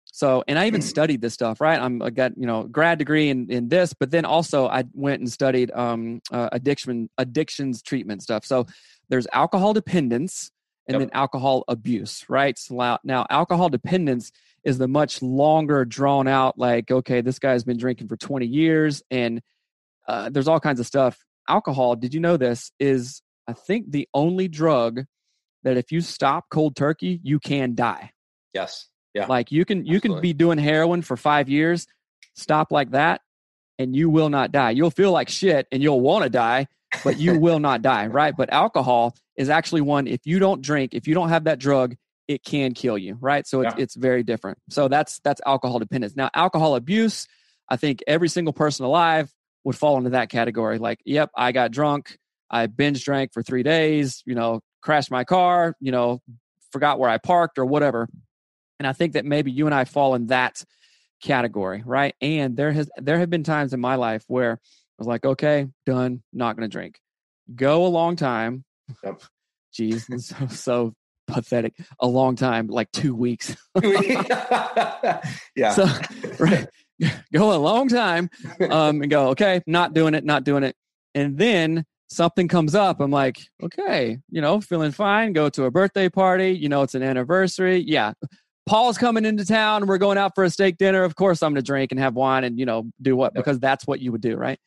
So and i even mm. studied this stuff right? I'm i got you know grad degree in in this but then also i went and studied um uh, addiction addictions treatment stuff. So there's alcohol dependence and yep. then alcohol abuse right? So now alcohol dependence is the much longer drawn out like okay this guy's been drinking for 20 years and uh, there's all kinds of stuff. Alcohol did you know this is i think the only drug that if you stop cold turkey you can die yes yeah like you can you Absolutely. can be doing heroin for five years stop like that and you will not die you'll feel like shit and you'll want to die but you will not die right but alcohol is actually one if you don't drink if you don't have that drug it can kill you, right? So it's yeah. it's very different. So that's that's alcohol dependence. Now, alcohol abuse, I think every single person alive would fall into that category. Like, yep, I got drunk, I binge drank for three days, you know, crashed my car, you know, forgot where I parked or whatever. And I think that maybe you and I fall in that category, right? And there has there have been times in my life where I was like, okay, done, not going to drink. Go a long time. Yep. Jeez, so, so pathetic a long time like two weeks yeah so right go a long time um and go okay not doing it not doing it and then something comes up i'm like okay you know feeling fine go to a birthday party you know it's an anniversary yeah paul's coming into town we're going out for a steak dinner of course i'm going to drink and have wine and you know do what because that's what you would do right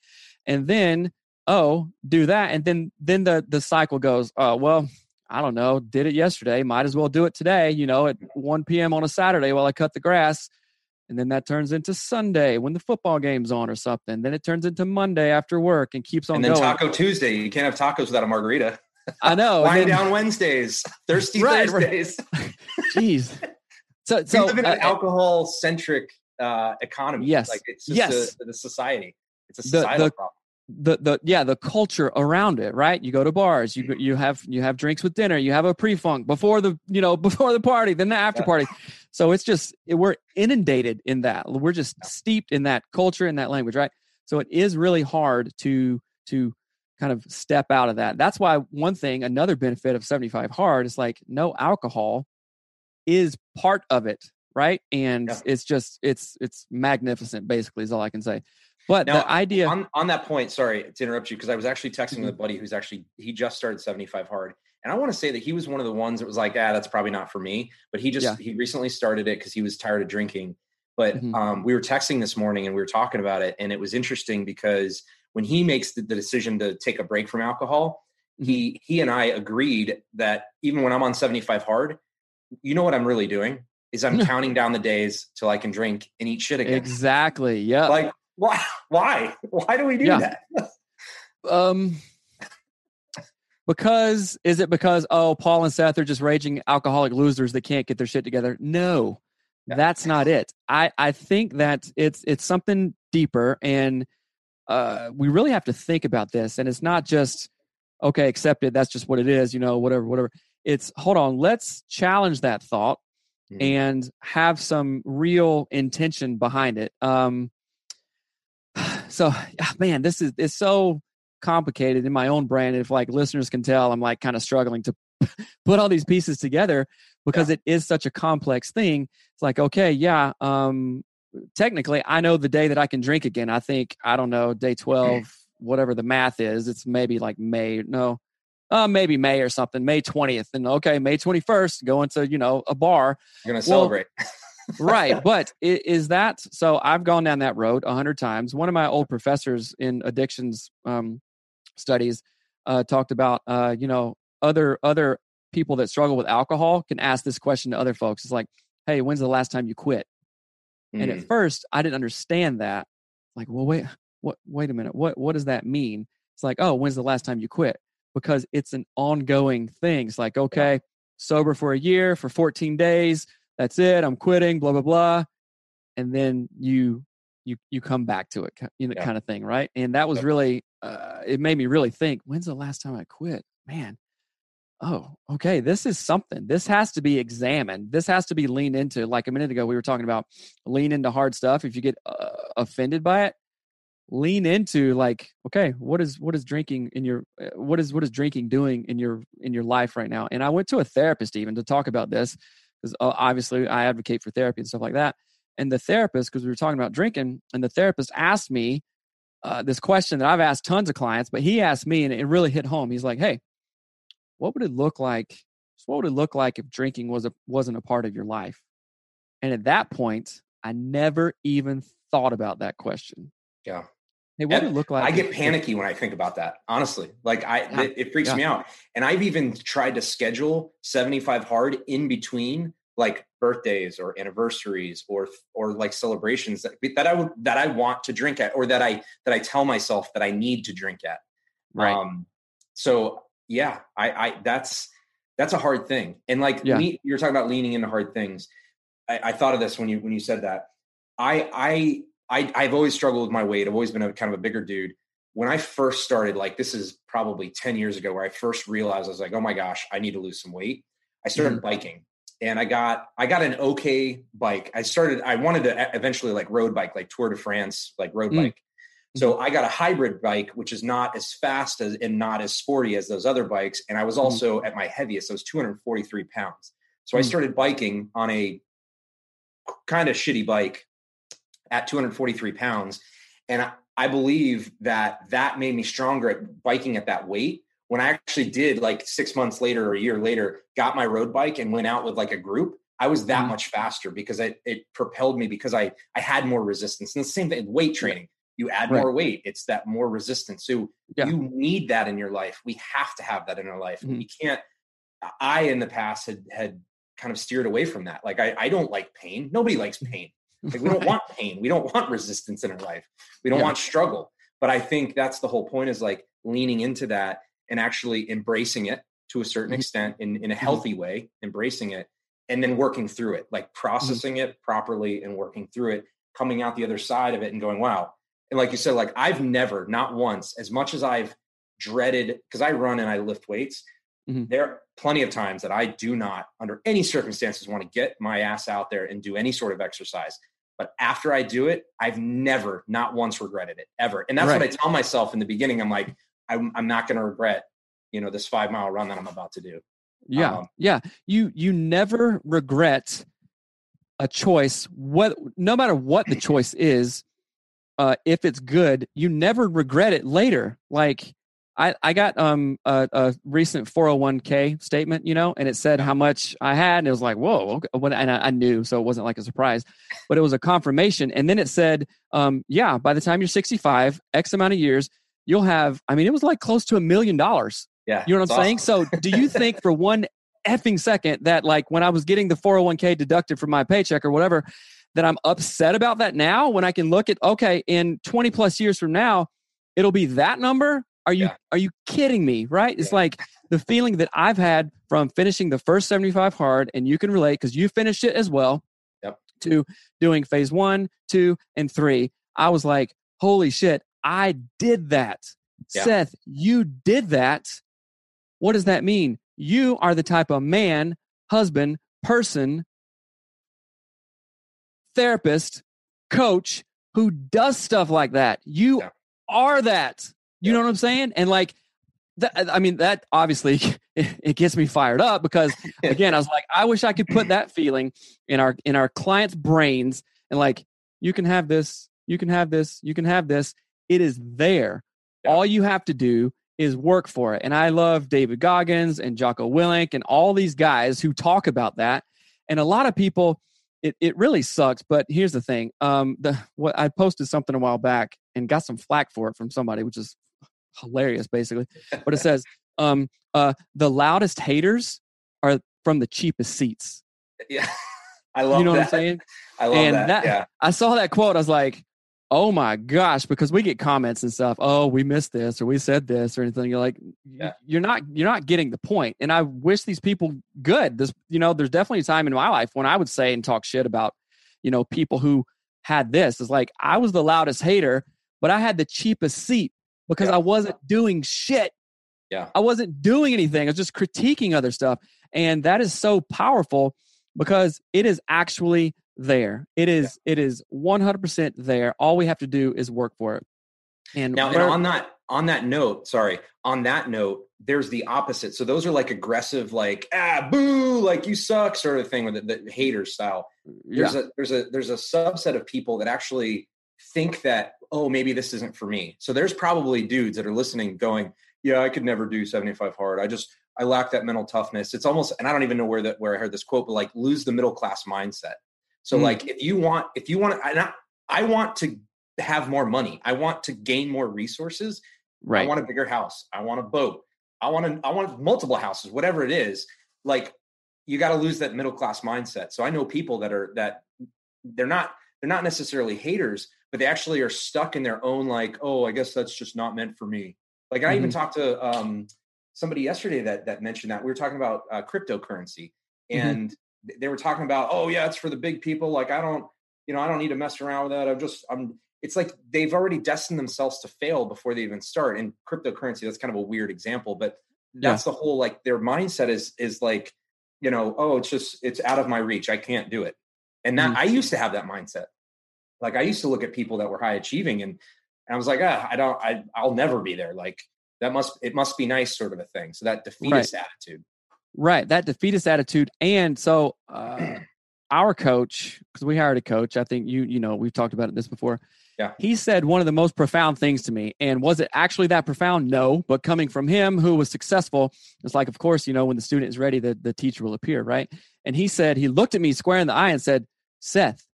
and then oh do that and then then the the cycle goes oh well I don't know, did it yesterday, might as well do it today, you know, at 1 p.m. on a Saturday while I cut the grass. And then that turns into Sunday when the football game's on or something. Then it turns into Monday after work and keeps on And then going. Taco Tuesday. You can't have tacos without a margarita. I know. Wine down Wednesdays, thirsty right, Thursdays. Jeez. So, so we live in an uh, alcohol centric uh, economy. Yes. Like it's just yes. a, the society. It's a societal the, the, problem the the yeah the culture around it right? You go to bars you you have you have drinks with dinner you have a pre-funk before the you know before the party then the after party. So it's just we're inundated in that. We're just steeped in that culture and that language right? So it is really hard to to kind of step out of that. That's why one thing another benefit of 75 hard is like no alcohol is part of it right? And yeah. it's just it's it's magnificent basically is all i can say but now, the idea on, on that point, sorry to interrupt you, because I was actually texting mm-hmm. with a buddy who's actually he just started 75 hard. And I want to say that he was one of the ones that was like, ah, that's probably not for me. But he just yeah. he recently started it because he was tired of drinking. But mm-hmm. um, we were texting this morning and we were talking about it, and it was interesting because when he makes the, the decision to take a break from alcohol, mm-hmm. he he and I agreed that even when I'm on 75 hard, you know what I'm really doing is I'm counting down the days till I can drink and eat shit again. Exactly. Yeah. Like why? Why? Why do we do yeah. that? um, because is it because oh Paul and Seth are just raging alcoholic losers that can't get their shit together? No, yeah. that's not it. I I think that it's it's something deeper, and uh, we really have to think about this. And it's not just okay, accepted. That's just what it is. You know, whatever, whatever. It's hold on. Let's challenge that thought mm-hmm. and have some real intention behind it. Um, so man, this is it's so complicated in my own brain. If like listeners can tell, I'm like kind of struggling to put all these pieces together because yeah. it is such a complex thing. It's like, okay, yeah, um, technically I know the day that I can drink again. I think, I don't know, day 12, whatever the math is, it's maybe like May, no, uh, maybe May or something, May 20th. And okay, May 21st, going to, you know, a bar. You're going to well, celebrate. right. But is that so? I've gone down that road a hundred times. One of my old professors in addictions um, studies uh, talked about, uh, you know, other other people that struggle with alcohol can ask this question to other folks. It's like, hey, when's the last time you quit? Mm. And at mm. first, I didn't understand that. Like, well, wait, what? Wait a minute. What? What does that mean? It's like, oh, when's the last time you quit? Because it's an ongoing thing. It's like, okay, sober for a year, for 14 days. That's it. I'm quitting. Blah blah blah. And then you you you come back to it, you know, yeah. kind of thing, right? And that was really uh, it made me really think. When's the last time I quit? Man, oh, okay, this is something. This has to be examined. This has to be leaned into. Like a minute ago, we were talking about lean into hard stuff. If you get uh, offended by it, lean into like, okay, what is what is drinking in your uh, what is what is drinking doing in your in your life right now? And I went to a therapist even to talk about this because uh, obviously I advocate for therapy and stuff like that. And the therapist, because we were talking about drinking, and the therapist asked me uh, this question that I've asked tons of clients, but he asked me, and it really hit home. He's like, "Hey, what would it look like? What would it look like if drinking was a, wasn't a part of your life? And at that point, I never even thought about that question. Yeah. Hey, what would it look like? I get panicky when I think about that. Honestly, like I, yeah. it, it, freaks yeah. me out. And I've even tried to schedule 75 hard in between like birthdays or anniversaries or or like celebrations that, that I would that I want to drink at or that I that I tell myself that I need to drink at. Right. Um, so yeah, I, I that's that's a hard thing. And like yeah. le- you're talking about leaning into hard things. I, I, thought of this when you when you said that. I I I I've always struggled with my weight. I've always been a kind of a bigger dude. When I first started, like this is probably 10 years ago, where I first realized I was like, oh my gosh, I need to lose some weight. I started mm-hmm. biking and I got I got an okay bike. I started I wanted to eventually like road bike, like Tour de France, like road mm. bike. So mm-hmm. I got a hybrid bike, which is not as fast as and not as sporty as those other bikes. And I was mm-hmm. also mm. at my heaviest. I was 243 pounds. So mm. I started biking on a kind of shitty bike at 243 pounds. And I, I believe that that made me stronger at biking at that weight. When I actually did, like six months later or a year later, got my road bike and went out with like a group, I was that much faster because it, it propelled me because I I had more resistance. And the same thing, with weight training you add right. more weight it's that more resistance so yeah. you need that in your life we have to have that in our life mm-hmm. we can't i in the past had had kind of steered away from that like i, I don't like pain nobody likes mm-hmm. pain like we don't want pain we don't want resistance in our life we don't yeah. want struggle but i think that's the whole point is like leaning into that and actually embracing it to a certain mm-hmm. extent in, in a mm-hmm. healthy way embracing it and then working through it like mm-hmm. processing mm-hmm. it properly and working through it coming out the other side of it and going wow and like you said, like I've never, not once, as much as I've dreaded, because I run and I lift weights, mm-hmm. there are plenty of times that I do not, under any circumstances, want to get my ass out there and do any sort of exercise. But after I do it, I've never, not once regretted it ever. And that's right. what I tell myself in the beginning. I'm like, I'm, I'm not going to regret, you know, this five mile run that I'm about to do. Yeah. Um, yeah. You, you never regret a choice, what, no matter what the choice is, uh, if it's good, you never regret it later. Like I, I got um a, a, recent 401k statement, you know, and it said how much I had, and it was like, whoa, okay. and I, I, knew, so it wasn't like a surprise, but it was a confirmation. And then it said, um, yeah, by the time you're 65, X amount of years, you'll have. I mean, it was like close to a million dollars. Yeah, you know what I'm awesome. saying? So, do you think for one effing second that like when I was getting the 401k deducted from my paycheck or whatever, that I'm upset about that now when I can look at okay, in 20 plus years from now, it'll be that number. Are you yeah. are you kidding me? Right? It's like the feeling that I've had from finishing the first 75 hard, and you can relate because you finished it as well. Yep. To doing phase one, two, and three. I was like, holy shit, I did that. Yeah. Seth, you did that. What does that mean? You are the type of man, husband, person therapist, coach who does stuff like that. You yeah. are that. You yeah. know what I'm saying? And like, that, I mean, that obviously it, it gets me fired up because again, I was like, I wish I could put that feeling in our in our clients' brains and like, you can have this, you can have this, you can have this. It is there. Yeah. All you have to do is work for it. And I love David Goggins and Jocko Willink and all these guys who talk about that. And a lot of people it, it really sucks. But here's the thing. Um, the what I posted something a while back and got some flack for it from somebody, which is hilarious, basically. But it says, um, uh, the loudest haters are from the cheapest seats. Yeah, I love. That. You know that. what I'm saying? I love and that. that Yeah, I saw that quote. I was like, oh my gosh, because we get comments and stuff. Oh, we missed this or we said this or anything. You're like, Yeah. you're not, you're not getting the point. And I wish these people good. This, you know, there's definitely a time in my life when I would say and talk shit about, you know, people who had this. It's like I was the loudest hater, but I had the cheapest seat because Yeah. I wasn't doing shit. Yeah. I wasn't doing anything. I was just critiquing other stuff. And that is so powerful because it is actually there. It is it is 100% there. All we have to do is work for it. And Now, and on that on that note, sorry, on that note, there's the opposite. So those are like aggressive, like ah, boo, like you suck, sort of thing with the, the hater style. yeah, There's a there's a there's a subset of people that actually think that oh maybe this isn't for me. So there's probably dudes that are listening, going, yeah, I could never do 75 hard. I just I lack that mental toughness. It's almost, and I don't even know where that where I heard this quote, but like lose the middle class mindset. So Mm. like if you want if you want I, I want to have more money. I want to gain more resources. right I want a bigger house. I want a boat. I want to I want multiple houses, whatever it is. Like you got to lose that middle class mindset. So I know people that are that they're not they're not necessarily haters, but they actually are stuck in their own like, oh, I guess that's just not meant for me. Like I even talked to um somebody yesterday that that mentioned that we were talking about uh, cryptocurrency Mhm. and th- they were talking about, oh yeah, it's for the big people. Like I don't, you know, I don't need to mess around with that. I'm just I'm it's like they've already destined themselves to fail before they even start. And cryptocurrency, that's kind of a weird example, but Yeah. that's the whole like their mindset is is like, you know, oh, it's just it's out of my reach. I can't do it. And that Mhm. I used to have that mindset. Like I used to look at people that were high achieving and, and I was like, ah, I don't, I I'll never be there. Like that must it must be nice, sort of a thing. So that defeatist attitude. Right. That defeatist attitude. And so uh, our coach, because we hired a coach, I think you, you know, we've talked about this before. Yeah. He said one of the most profound things to me. And was it actually that profound? No. But coming from him who was successful, it's like, of course, you know, when the student is ready, the, the teacher will appear, right? And he said, he looked at me square in the eye and said, Seth,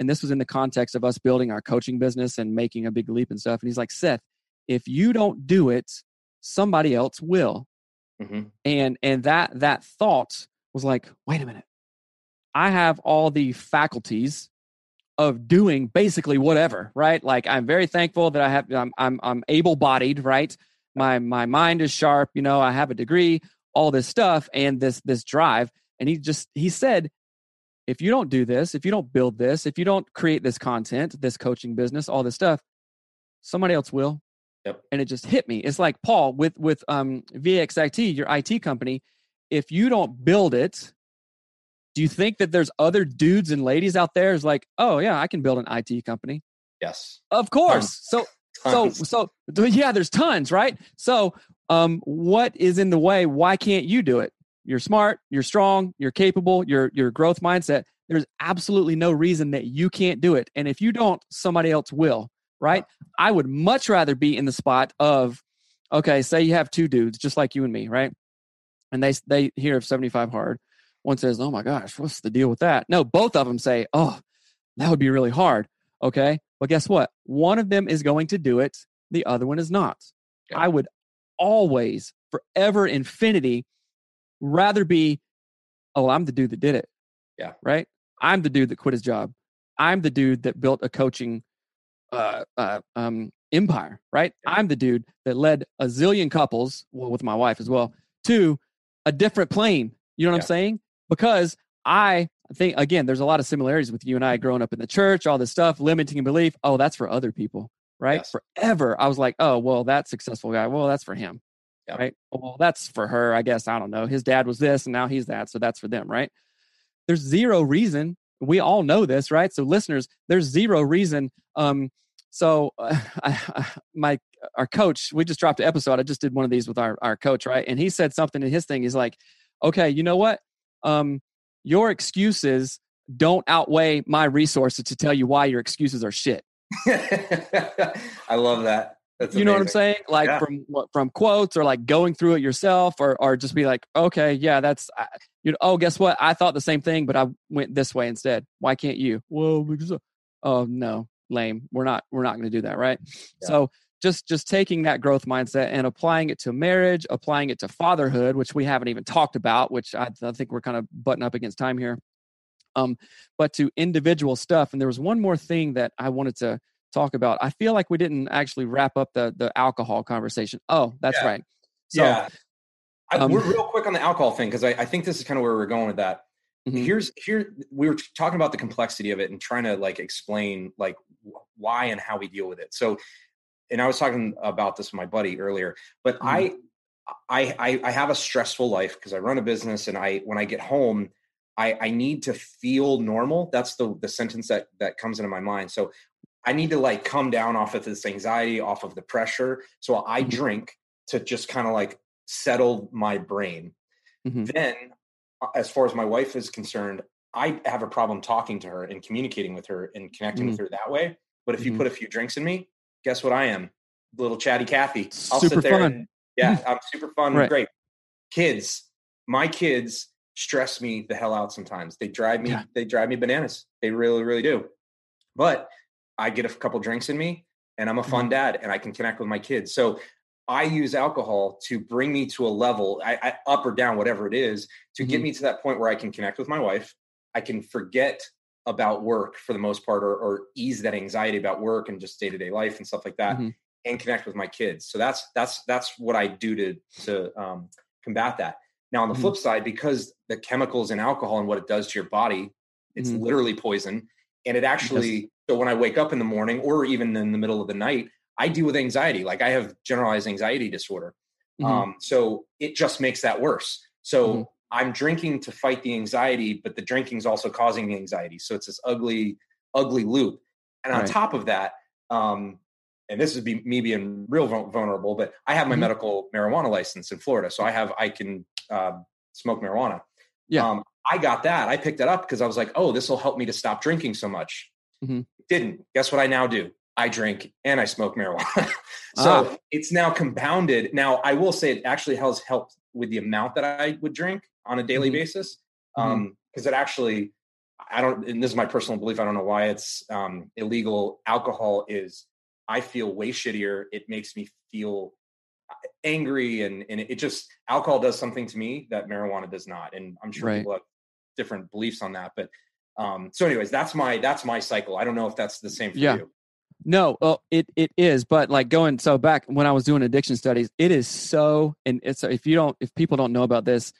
and this was in the context of us building our coaching business and making a big leap and stuff. And he's like, Seth, if you don't do it, somebody else will. Hmm and and that that thought was like wait a minute. I have all the faculties of doing basically whatever right? Like i'm very thankful that i have i'm i'm, I'm able bodied right? My my mind is sharp you know i have a degree all this stuff and this this drive. And he just he said if you don't do this if you don't build this if you don't create this content this coaching business all this stuff somebody else will. Yep. and it just hit me. It's like paul with with um vxit your it company. If you don't build it do you think that there's other dudes and ladies out there is like oh yeah i can build an it company. Yes. of course. So so Tons. so yeah there's tons right? So um what is in the way? Why can't you do it you're smart you're strong you're capable your your growth mindset there's absolutely no reason that you can't do it and if you don't somebody else will right? I would much rather be in the spot of okay say you have two dudes just like you and me right? And they they hear of 75 hard. One says oh my gosh what's the deal with that? No both of them say oh that would be really hard. Okay? But guess what? One of them is going to do it the other one is not. Yeah. i would always forever infinity rather be oh i'm the dude that did it Yeah. right? I'm the dude that quit his job. I'm the dude that built a coaching uh, uh, um, empire right? Yeah. i'm the dude that led a zillion couples well, with my wife as well to a different plane you know what i'm saying? Because i think again there's a lot of similarities with you and i growing up in the church all this stuff limiting belief oh that's for other people right? Yes. forever i was like oh well that successful guy well that's for him Yeah. right? Well that's for her i guess i don't know. His dad was this and now he's that so that's for them right? There's zero reason we all know this right? So listeners there's zero reason um so uh, I, my our coach we just dropped an episode i just did one of these with our, our coach right? And he said something in his thing he's like okay you know what? Um your excuses don't outweigh my resources to tell you why your excuses are shit. I love that. That's you know what I'm saying? Like Yeah. from what from quotes or like going through it yourself or or just be like, okay, yeah, that's I, you know, oh, guess what? I thought the same thing, but I went this way instead. Why can't you? Well, because oh no, lame. We're not we're not going to do that, right? Yeah. So just just taking that growth mindset and applying it to marriage, applying it to fatherhood, which we haven't even talked about, which I, I think we're kind of butting up against time here. Um, but to individual stuff. And there was one more thing that I wanted to talk about. I feel like we didn't actually wrap up the the alcohol conversation. Oh, that's yeah. right. So, yeah. I, um, we're real quick on the alcohol thing because I, I, think this is kind of where we're going with that. Mm-hmm. Here's here we were talking about the complexity of it and trying to like explain like why and how we deal with it. So, and I was talking about this with my buddy earlier, but mm-hmm. I. I, I have a stressful life because I run a business and I when I get home I, I need to feel normal. That's the the sentence that that comes into my mind. So I need to like come down off of this anxiety, off of the pressure. So I mm-hmm. drink to just kind of like settle my brain. Mm-hmm. Then, as far as my wife is concerned, I have a problem talking to her and communicating with her and connecting mm-hmm. with her that way. But if you mm-hmm. put a few drinks in me, guess what I am? Little chatty Cathy. I'll super sit there. And, yeah, I'm super fun. Right. Great. Kids, my kids stress me the hell out sometimes. They drive me, yeah. they drive me bananas. They really, really do. But I get a couple drinks in me and I'm a fun mm-hmm. dad and I can connect with my kids. So I use alcohol to bring me to a level, I, I, up or down, whatever it is, to mm-hmm. get me to that point where I can connect with my wife. I can forget about work for the most part, or, or ease that anxiety about work and just day to day life and stuff like that, mm-hmm. and connect with my kids. So that's that's that's what I do to to um, combat that. Now on the mm-hmm. flip side, because the chemicals in alcohol and what it does to your body, it's mm-hmm. literally poison, and it actually. Yes. So when I wake up in the morning, or even in the middle of the night, I deal with anxiety. Like I have generalized anxiety disorder. Mm-hmm. Um, so it just makes that worse. So mm-hmm. I'm drinking to fight the anxiety, but the drinking is also causing the anxiety. So it's this ugly, ugly loop. And on right. top of that, um, and this is be, me being real vulnerable, but I have my mm-hmm. medical marijuana license in Florida, so I have I can uh, smoke marijuana. Yeah, um, I got that. I picked it up because I was like, oh, this will help me to stop drinking so much. Mm-hmm. Didn't. Guess what I now do? I drink and I smoke marijuana. so ah. it's now compounded. Now, I will say it actually has helped with the amount that I would drink on a daily mm-hmm. basis. Mm-hmm. Um, because it actually, I don't, and this is my personal belief. I don't know why it's um, illegal. Alcohol is, I feel way shittier. It makes me feel uh, angry and, and it just, alcohol does something to me that marijuana does not. And I'm sure right. people have different beliefs on that. But um, so anyways, that's my, that's my cycle. I don't know if that's the same for yeah. you. No, well, it it is, but like going so back when I was doing addiction studies, it is so and it's if you don't if people don't know about this,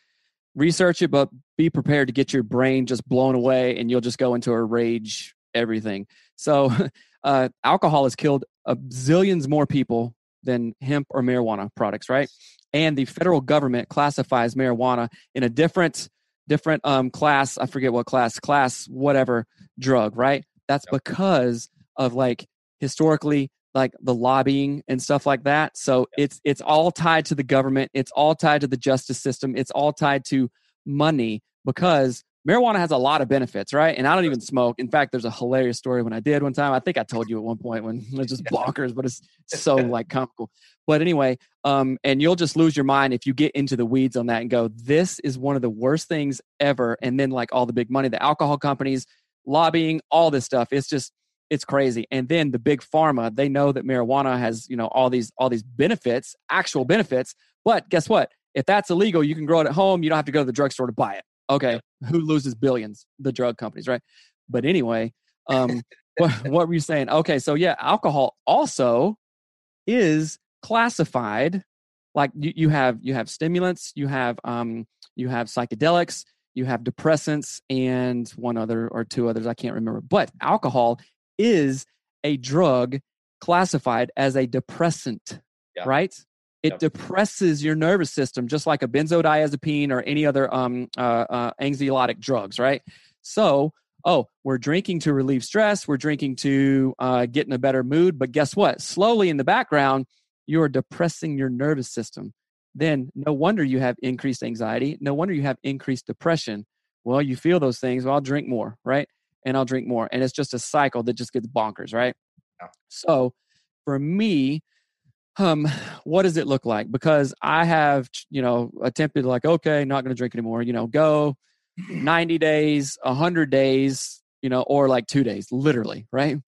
research it, but be prepared to get your brain just blown away and you'll just go into a rage everything. So uh, alcohol has killed a zillions more people than hemp or marijuana products, right? And the federal government classifies marijuana in a different different um class, I forget what class, class whatever drug, right? That's because of like historically like the lobbying and stuff like that. So it's it's all tied to the government. It's all tied to the justice system. It's all tied to money because marijuana has a lot of benefits, right? And I don't even smoke. In fact, there's a hilarious story when I did one time. I think I told you at one point when it was just bonkers, but it's so like comical. But anyway, um, and you'll just lose your mind if you get into the weeds on that and go, this is one of the worst things ever. And then like all the big money, the alcohol companies, lobbying, all this stuff. It's just it's crazy and then the big pharma they know that marijuana has you know all these all these benefits actual benefits but guess what if that's illegal you can grow it at home you don't have to go to the drugstore to buy it okay who loses billions? The drug companies right? But anyway um what, what were you saying? Okay so yeah alcohol also is classified like you, you have you have stimulants you have um you have psychedelics you have depressants and one other or two others i can't remember. But alcohol is a drug classified as a depressant, yeah. right? It yep. depresses your nervous system just like a benzodiazepine or any other um, uh, uh, anxiolytic drugs, right? So, oh, we're drinking to relieve stress, we're drinking to uh, get in a better mood, but guess what? Slowly in the background, you're depressing your nervous system. Then, no wonder you have increased anxiety. No wonder you have increased depression. Well, you feel those things. Well, I'll drink more, right? and I'll drink more. And it's just a cycle that just gets bonkers, right? Yeah. So for me, um, what does it look like? Because I have, you know, attempted like, okay, not going to drink anymore. You know, go 90 days, 100 days, you know, or like two days, literally, right?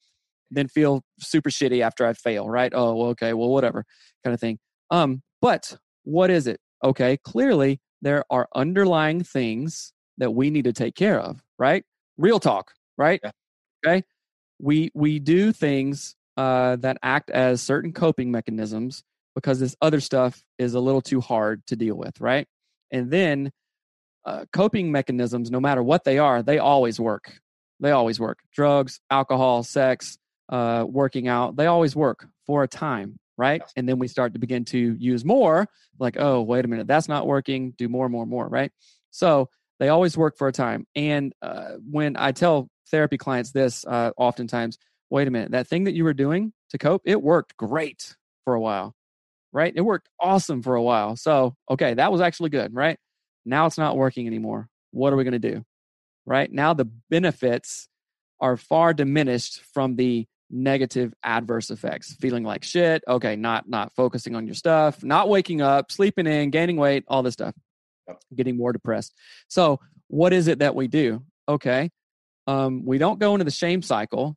Then feel super shitty after I fail, right? Oh, well, okay, well, whatever, kind of thing. Um, but what is it? Okay, clearly there are underlying things that we need to take care of, right? Real talk, right? Yeah. Okay, we we do things uh, that act as certain coping mechanisms because this other stuff is a little too hard to deal with, right? And then uh, coping mechanisms, no matter what they are, they always work. They always work. Drugs, alcohol, sex, uh, working out, they always work for a time, right? And then we start to begin to use more, like, oh, wait a minute, that's not working. Do more, more, more, right? So they always work for a time. And uh, when I tell therapy clients this, uh, oftentimes, wait a minute, that thing that you were doing to cope, it worked great for a while, right? It worked awesome for a while. So, okay, that was actually good, right? Now it's not working anymore. What are we going to do? Right now, the benefits are far diminished from the negative adverse effects feeling like shit okay not not focusing on your stuff not waking up sleeping in gaining weight all this stuff getting more depressed so what is it that we do okay um, we don't go into the shame cycle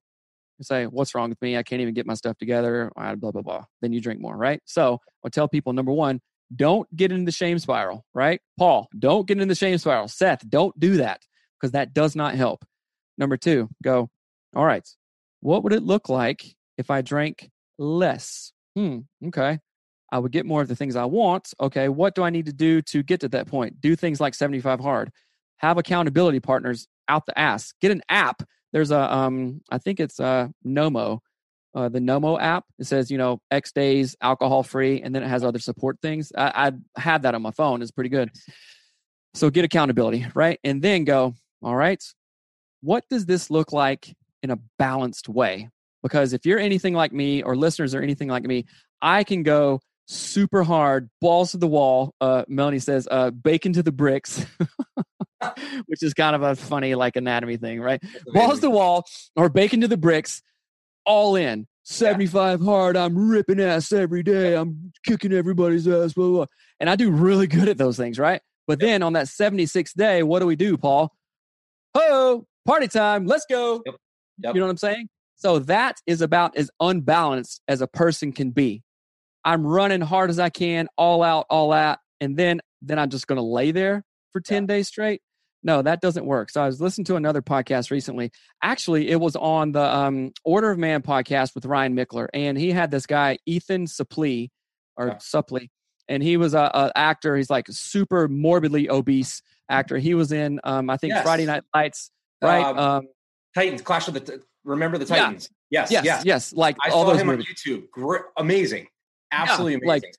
say, What's wrong with me? I can't even get my stuff together. Blah, blah, blah. Then you drink more, right? So I tell people number one, don't get into the shame spiral, right? Paul, don't get in the shame spiral. Seth, don't do that because that does not help. Number two, go, All right, what would it look like if I drank less? Hmm, okay. I would get more of the things I want. Okay, what do I need to do to get to that point? Do things like 75 hard. Have accountability partners out the ass. Get an app there's a um I think it's uh Nomo, uh, the Nomo app. It says you know X days alcohol free, and then it has other support things. I, I have that on my phone. It's pretty good. So get accountability, right? And then go. All right, what does this look like in a balanced way? Because if you're anything like me, or listeners are anything like me, I can go super hard, balls to the wall. Uh, Melanie says, uh, bacon to the bricks. which is kind of a funny like anatomy thing, right? Balls the wall or bacon to the bricks, all in. 75 yeah. hard. I'm ripping ass every day. I'm kicking everybody's ass, blah, blah. And I do really good at those things, right? But yep. then on that 76th day, what do we do, Paul? Oh, party time. Let's go. Yep. Yep. You know what I'm saying? So that is about as unbalanced as a person can be. I'm running hard as I can, all out, all out, and then then I'm just going to lay there for 10 yeah. days straight. No, that doesn't work. So I was listening to another podcast recently. Actually, it was on the um, Order of Man podcast with Ryan Michler and he had this guy Ethan Suplee or yeah. Suplee, and he was a, a, actor. He's like super morbidly obese actor. He was in um, I think yes. Friday Night Lights, right? Um, um, Titans, Clash of the. T- remember the Titans? Yeah. Yes, yes, yes, yes. Like I all saw those him movies. on YouTube. Great, amazing, absolutely yeah, amazing. Like,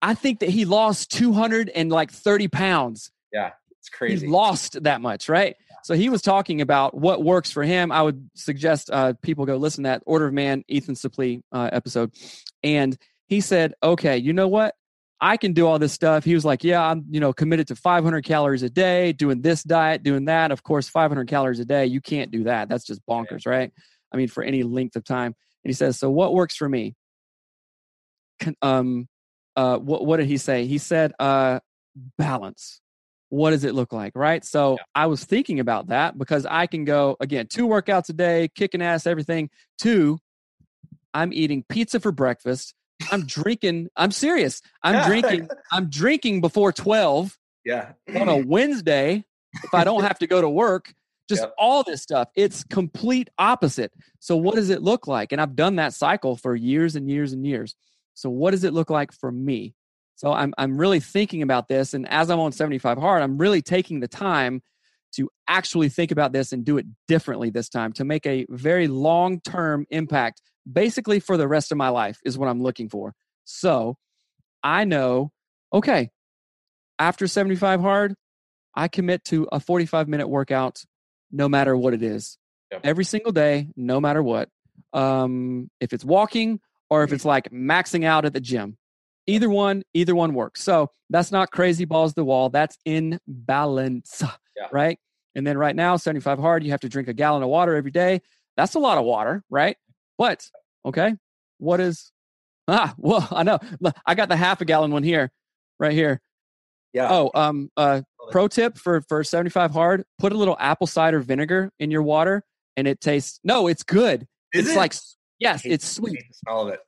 I think that he lost two hundred and like thirty pounds. Yeah. It's crazy. He lost that much, right? So he was talking about what works for him. I would suggest uh, people go listen to that Order of Man Ethan Suplee uh, episode, and he said, "Okay, you know what? I can do all this stuff." He was like, "Yeah, I'm you know committed to 500 calories a day, doing this diet, doing that. Of course, 500 calories a day, you can't do that. That's just bonkers, right? I mean, for any length of time." And he says, "So what works for me?" Um, uh, what what did he say? He said, uh, balance what does it look like right? So yeah. i was thinking about that because i can go again two workouts a day kicking ass everything. Two i'm eating pizza for breakfast. I'm drinking i'm serious. I'm drinking i'm drinking before 12 yeah. on a wednesday if i don't have to go to work. Just yep. all this stuff. It's complete opposite. So what does it look like? And i've done that cycle for years and years and years. So what does it look like for me so I'm I'm really thinking about this, and as I'm on 75 hard, I'm really taking the time to actually think about this and do it differently this time to make a very long term impact, basically for the rest of my life is what I'm looking for. So I know, okay, after 75 hard, I commit to a 45 minute workout, no matter what it is, yep. every single day, no matter what. Um, if it's walking or if it's like maxing out at the gym, either one either one works so that's not crazy balls the wall that's in balance yeah. right and then right now 75 hard you have to drink a gallon of water every day that's a lot of water right but okay what is Ah, well, I know. I got the half a gallon one here, right here. Yeah. Oh, um, uh, pro tip for for 75 hard: put a little apple cider vinegar in your water, and it tastes. No, it's good. Is it's it? like yes, hate- it's sweet. the smell of it.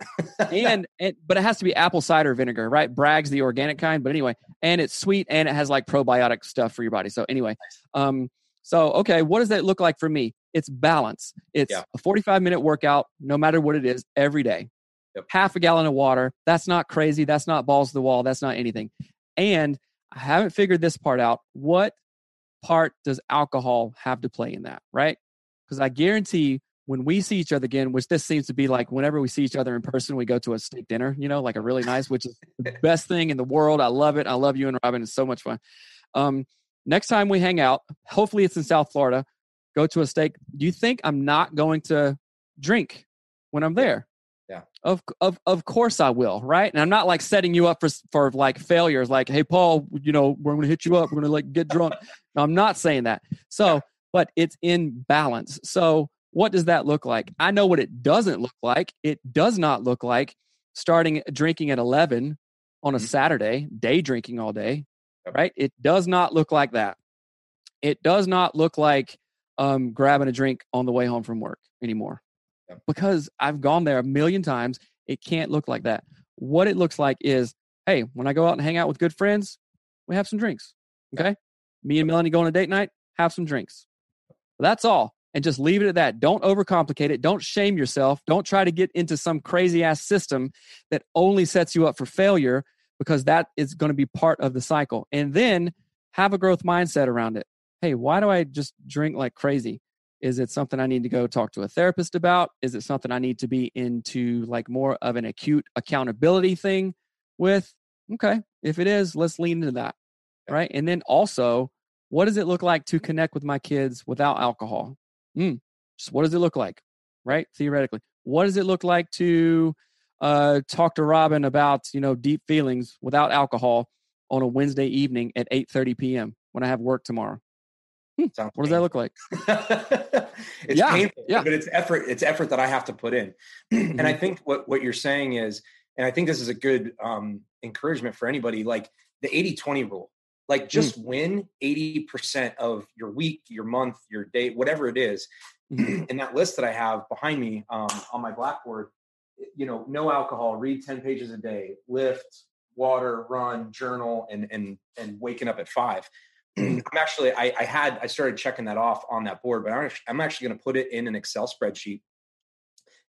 and, and but it has to be apple cider vinegar, right? Bragg's the organic kind, but anyway, and it's sweet and it has like probiotic stuff for your body. So anyway, um, so okay, what does that look like for me? It's balance. It's Yeah. a 45 minute workout, no matter what it is, every day. Yep. Half a gallon of water. That's not crazy. That's not balls to the wall. That's not anything. And I haven't figured this part out. What part does alcohol have to play in that, right? Because I guarantee when we see each other again, which this seems to be like whenever we see each other in person, we go to a steak dinner, you know, like a really nice, which is the best thing in the world. I love it. I love you and Robin. It's so much fun. Um, next time we hang out, hopefully it's in South Florida, go to a steak. Do you think I'm not going to drink when I'm there? Yeah. Of of of course I will, right? And I'm not like setting you up for for like failures. Like, hey Paul, you know, we're going to hit you up. We're going to like get drunk. no, I'm not saying that. So, but it's in balance. So, what does that look like? I know what it doesn't look like. It does not look like starting drinking at 11 on a Mhm. Saturday, day drinking all day, Yep. right? It does not look like that. It does not look like um, grabbing a drink on the way home from work anymore Yep. because I've gone there a million times. It can't look like that. What it looks like is, hey, when I go out and hang out with good friends, we have some drinks. Okay. Me and Melanie go on a date night, have some drinks. That's all. And just leave it at that. Don't overcomplicate it. Don't shame yourself. Don't try to get into some crazy ass system that only sets you up for failure because that is going to be part of the cycle. And then have a growth mindset around it. Hey, why do I just drink like crazy? Is it something I need to go talk to a therapist about? Is it something I need to be into like more of an acute accountability thing with? Okay. If it is, let's lean into that. Right. And then also, what does it look like to connect with my kids without alcohol? Mm, just what does it look like? Right. Theoretically, what does it look like to uh, talk to Robin about, you know, deep feelings without alcohol on a Wednesday evening at 8 30 p.m. when I have work tomorrow? Sounds What does that look like? it's Yeah, painful, yeah. but it's effort. It's effort that I have to put in. and I think what what you're saying is, and I think this is a good um, encouragement for anybody, like the 80-20 rule. Like just win 80% of your week, your month, your day, whatever it is. In that list that I have behind me um, on my blackboard, you know, no alcohol, read 10 pages a day, lift, water, run, journal, and and and waking up at five. I'm actually I, I had I started checking that off on that board, but I'm actually, I'm actually going to put it in an Excel spreadsheet,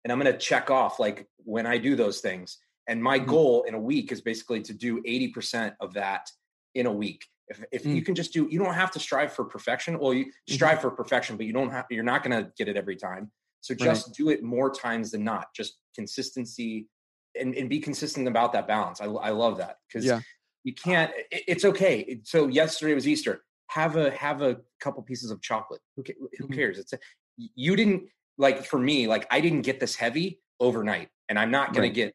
and I'm going to check off like when I do those things. And my Mhm. goal in a week is basically to do 80% of that in a week. If if you can just do, you don't have to strive for perfection. Well, you strive for perfection, but you don't have. You're not going to get it every time. So Right. just do it more times than not. Just consistency and, and be consistent about that balance. I, I love that because Yeah. you can't. it- it's okay. So yesterday was Easter. Have a have a couple pieces of chocolate. Who, who Mhm. cares? It's a, you didn't like for me. Like I didn't get this heavy overnight, and I'm not going Right. to get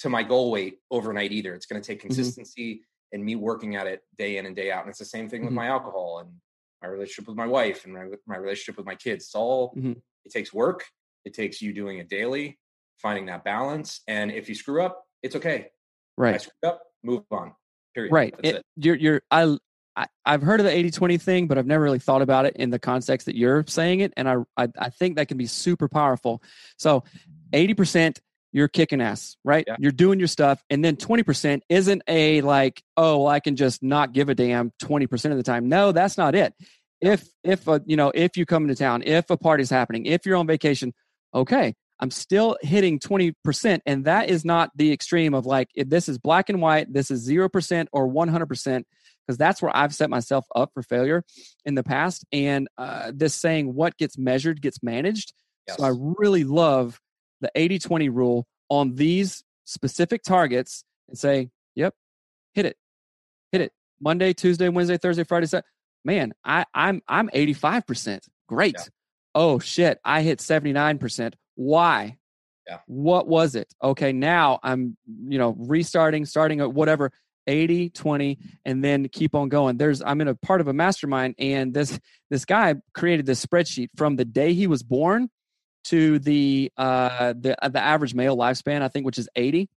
to my goal weight overnight either. It's going to take Mhm. consistency and me working at it day in and day out. And it's the same thing with Mhm. my alcohol and my relationship with my wife and my, my relationship with my kids. It's all, Mhm. it takes work. It takes you doing it daily, finding that balance. And if you screw up, it's okay. I Right. screwed up, move on. Period. Right. That's It- it. You're, you're, I, I, I've heard of the 80 20 thing, but I've never really thought about it in the context that you're saying it. And I, I, I think that can be super powerful. So 80%, you're kicking ass, right? Yeah. You're doing your stuff. And then 20% isn't a like, oh, well, I can just not give a damn 20% of the time. No, that's not it. If, if, uh, you know, if you come into town, if a party's happening, if you're on vacation, okay, I'm still hitting 20%. And that is not the extreme of like, if this is black and white, this is 0% or 100%, because that's where I've set myself up for failure in the past. And uh, this saying, what gets measured gets managed. So I really love the 80 20 rule on these specific targets and say, yep, hit it, hit it. Monday, Tuesday, Wednesday, Thursday, Friday, Saturday. Man, I, I'm I'm 85%. Great. Yeah. Oh shit, I hit 79%. Why? Yeah. What was it? Okay, now I'm, you know, restarting, starting at whatever, 80, 20, and then keep on going. There's I'm in a part of a mastermind, and this this guy created this spreadsheet from the day he was born to the uh the uh, the average male lifespan, I think, which is 80.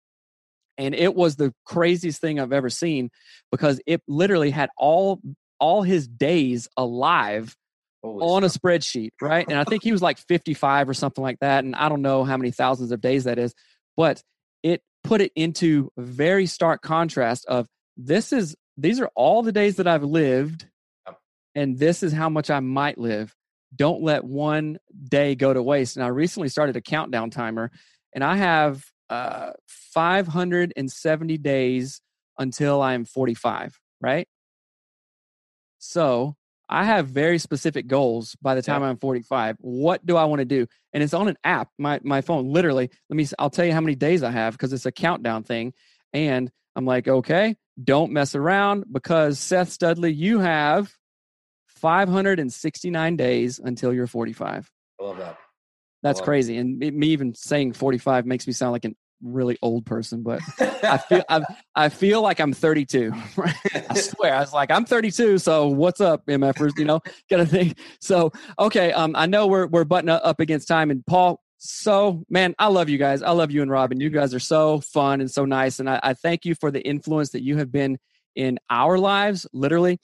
and it was the craziest thing I've ever seen because it literally had all all his days alive Holy on stuff. a spreadsheet, right? And I think he was like 55 or something like that. And I don't know how many thousands of days that is, but it put it into very stark contrast of this is these are all the days that I've lived, and this is how much I might live. Don't let one day go to waste. And I recently started a countdown timer, and I have uh, 570 days until I'm 45, right? So I have very specific goals by the time yeah. I'm 45. What do I want to do? And it's on an app, my my phone. Literally, let me. I'll tell you how many days I have because it's a countdown thing. And I'm like, okay, don't mess around because Seth Studley, you have 569 days until you're 45. I love that. That's crazy. It. And me even saying 45 makes me sound like an really old person, but I feel I, I feel like I'm 32. Right? I swear, I was like, I'm 32. So what's up, MFers? You know, kind of thing. So okay, um, I know we're we're butting up against time, and Paul. So man, I love you guys. I love you and Robin. You guys are so fun and so nice, and I, I thank you for the influence that you have been in our lives. Literally,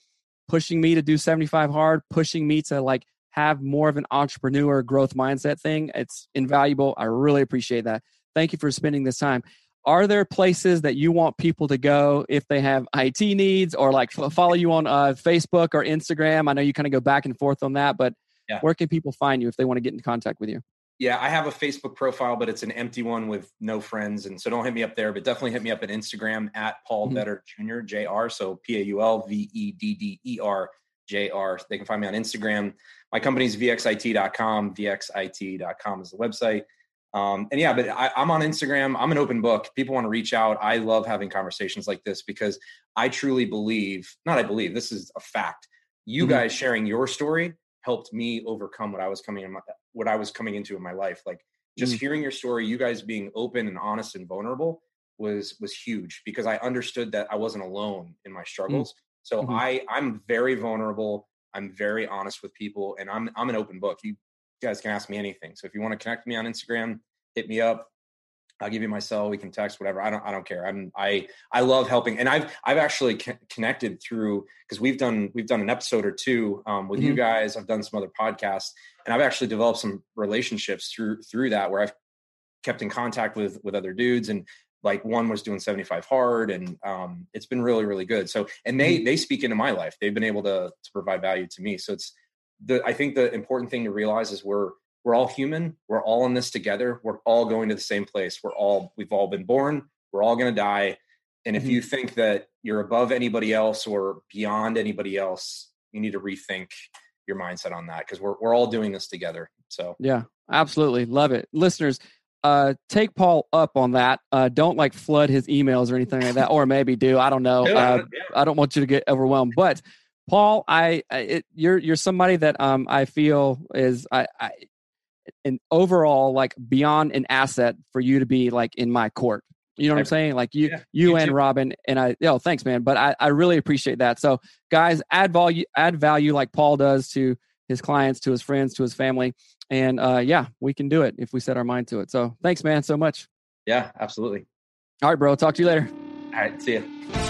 pushing me to do 75 hard, pushing me to like have more of an entrepreneur growth mindset thing. It's invaluable. I really appreciate that. Thank you for spending this time. Are there places that you want people to go if they have IT needs or like follow you on uh, Facebook or Instagram? I know you kind of go back and forth on that, but yeah. where can people find you if they want to get in contact with you? Yeah, I have a Facebook profile, but it's an empty one with no friends. And so don't hit me up there, but definitely hit me up at Instagram at Paul mm-hmm. Vedder Jr. Jr. So P A U L V E D D E R J R. They can find me on Instagram. My company's vxit.com. VXIT.com is the website. Um, and yeah, but I, I'm on Instagram. I'm an open book. People want to reach out. I love having conversations like this because I truly believe, not I believe, this is a fact. You mm-hmm. guys sharing your story helped me overcome what I was coming in my, what I was coming into in my life. Like just mm-hmm. hearing your story, you guys being open and honest and vulnerable was was huge because I understood that I wasn't alone in my mm. struggles. Mm-hmm. So I I'm very vulnerable. I'm very honest with people and I'm I'm an open book. You guys can ask me anything. So if you want to connect me on Instagram, hit me up. I'll give you my cell. We can text, whatever. I don't. I don't care. I'm. I. I love helping, and I've. I've actually connected through because we've done. We've done an episode or two um, with mm-hmm. you guys. I've done some other podcasts, and I've actually developed some relationships through through that where I've kept in contact with with other dudes, and like one was doing 75 hard, and um, it's been really really good. So, and they mm-hmm. they speak into my life. They've been able to to provide value to me. So it's the I think the important thing to realize is we're we're all human. We're all in this together. We're all going to the same place. We're all we've all been born. We're all going to die. And if mm-hmm. you think that you're above anybody else or beyond anybody else, you need to rethink your mindset on that because we're we're all doing this together. So yeah, absolutely love it, listeners. Uh, take Paul up on that. Uh, don't like flood his emails or anything like that, or maybe do. I don't know. Uh, I don't want you to get overwhelmed, but Paul, I, it, you're you're somebody that um I feel is I, I an overall like beyond an asset for you to be like in my court. You know what I'm saying? Like you, yeah, you, you and too. Robin and I. Oh, thanks, man. But I, I really appreciate that. So, guys, add value, add value like Paul does to his clients, to his friends, to his family, and uh, yeah, we can do it if we set our mind to it. So, thanks, man, so much. Yeah, absolutely. All right, bro. Talk to you later. All right. See you.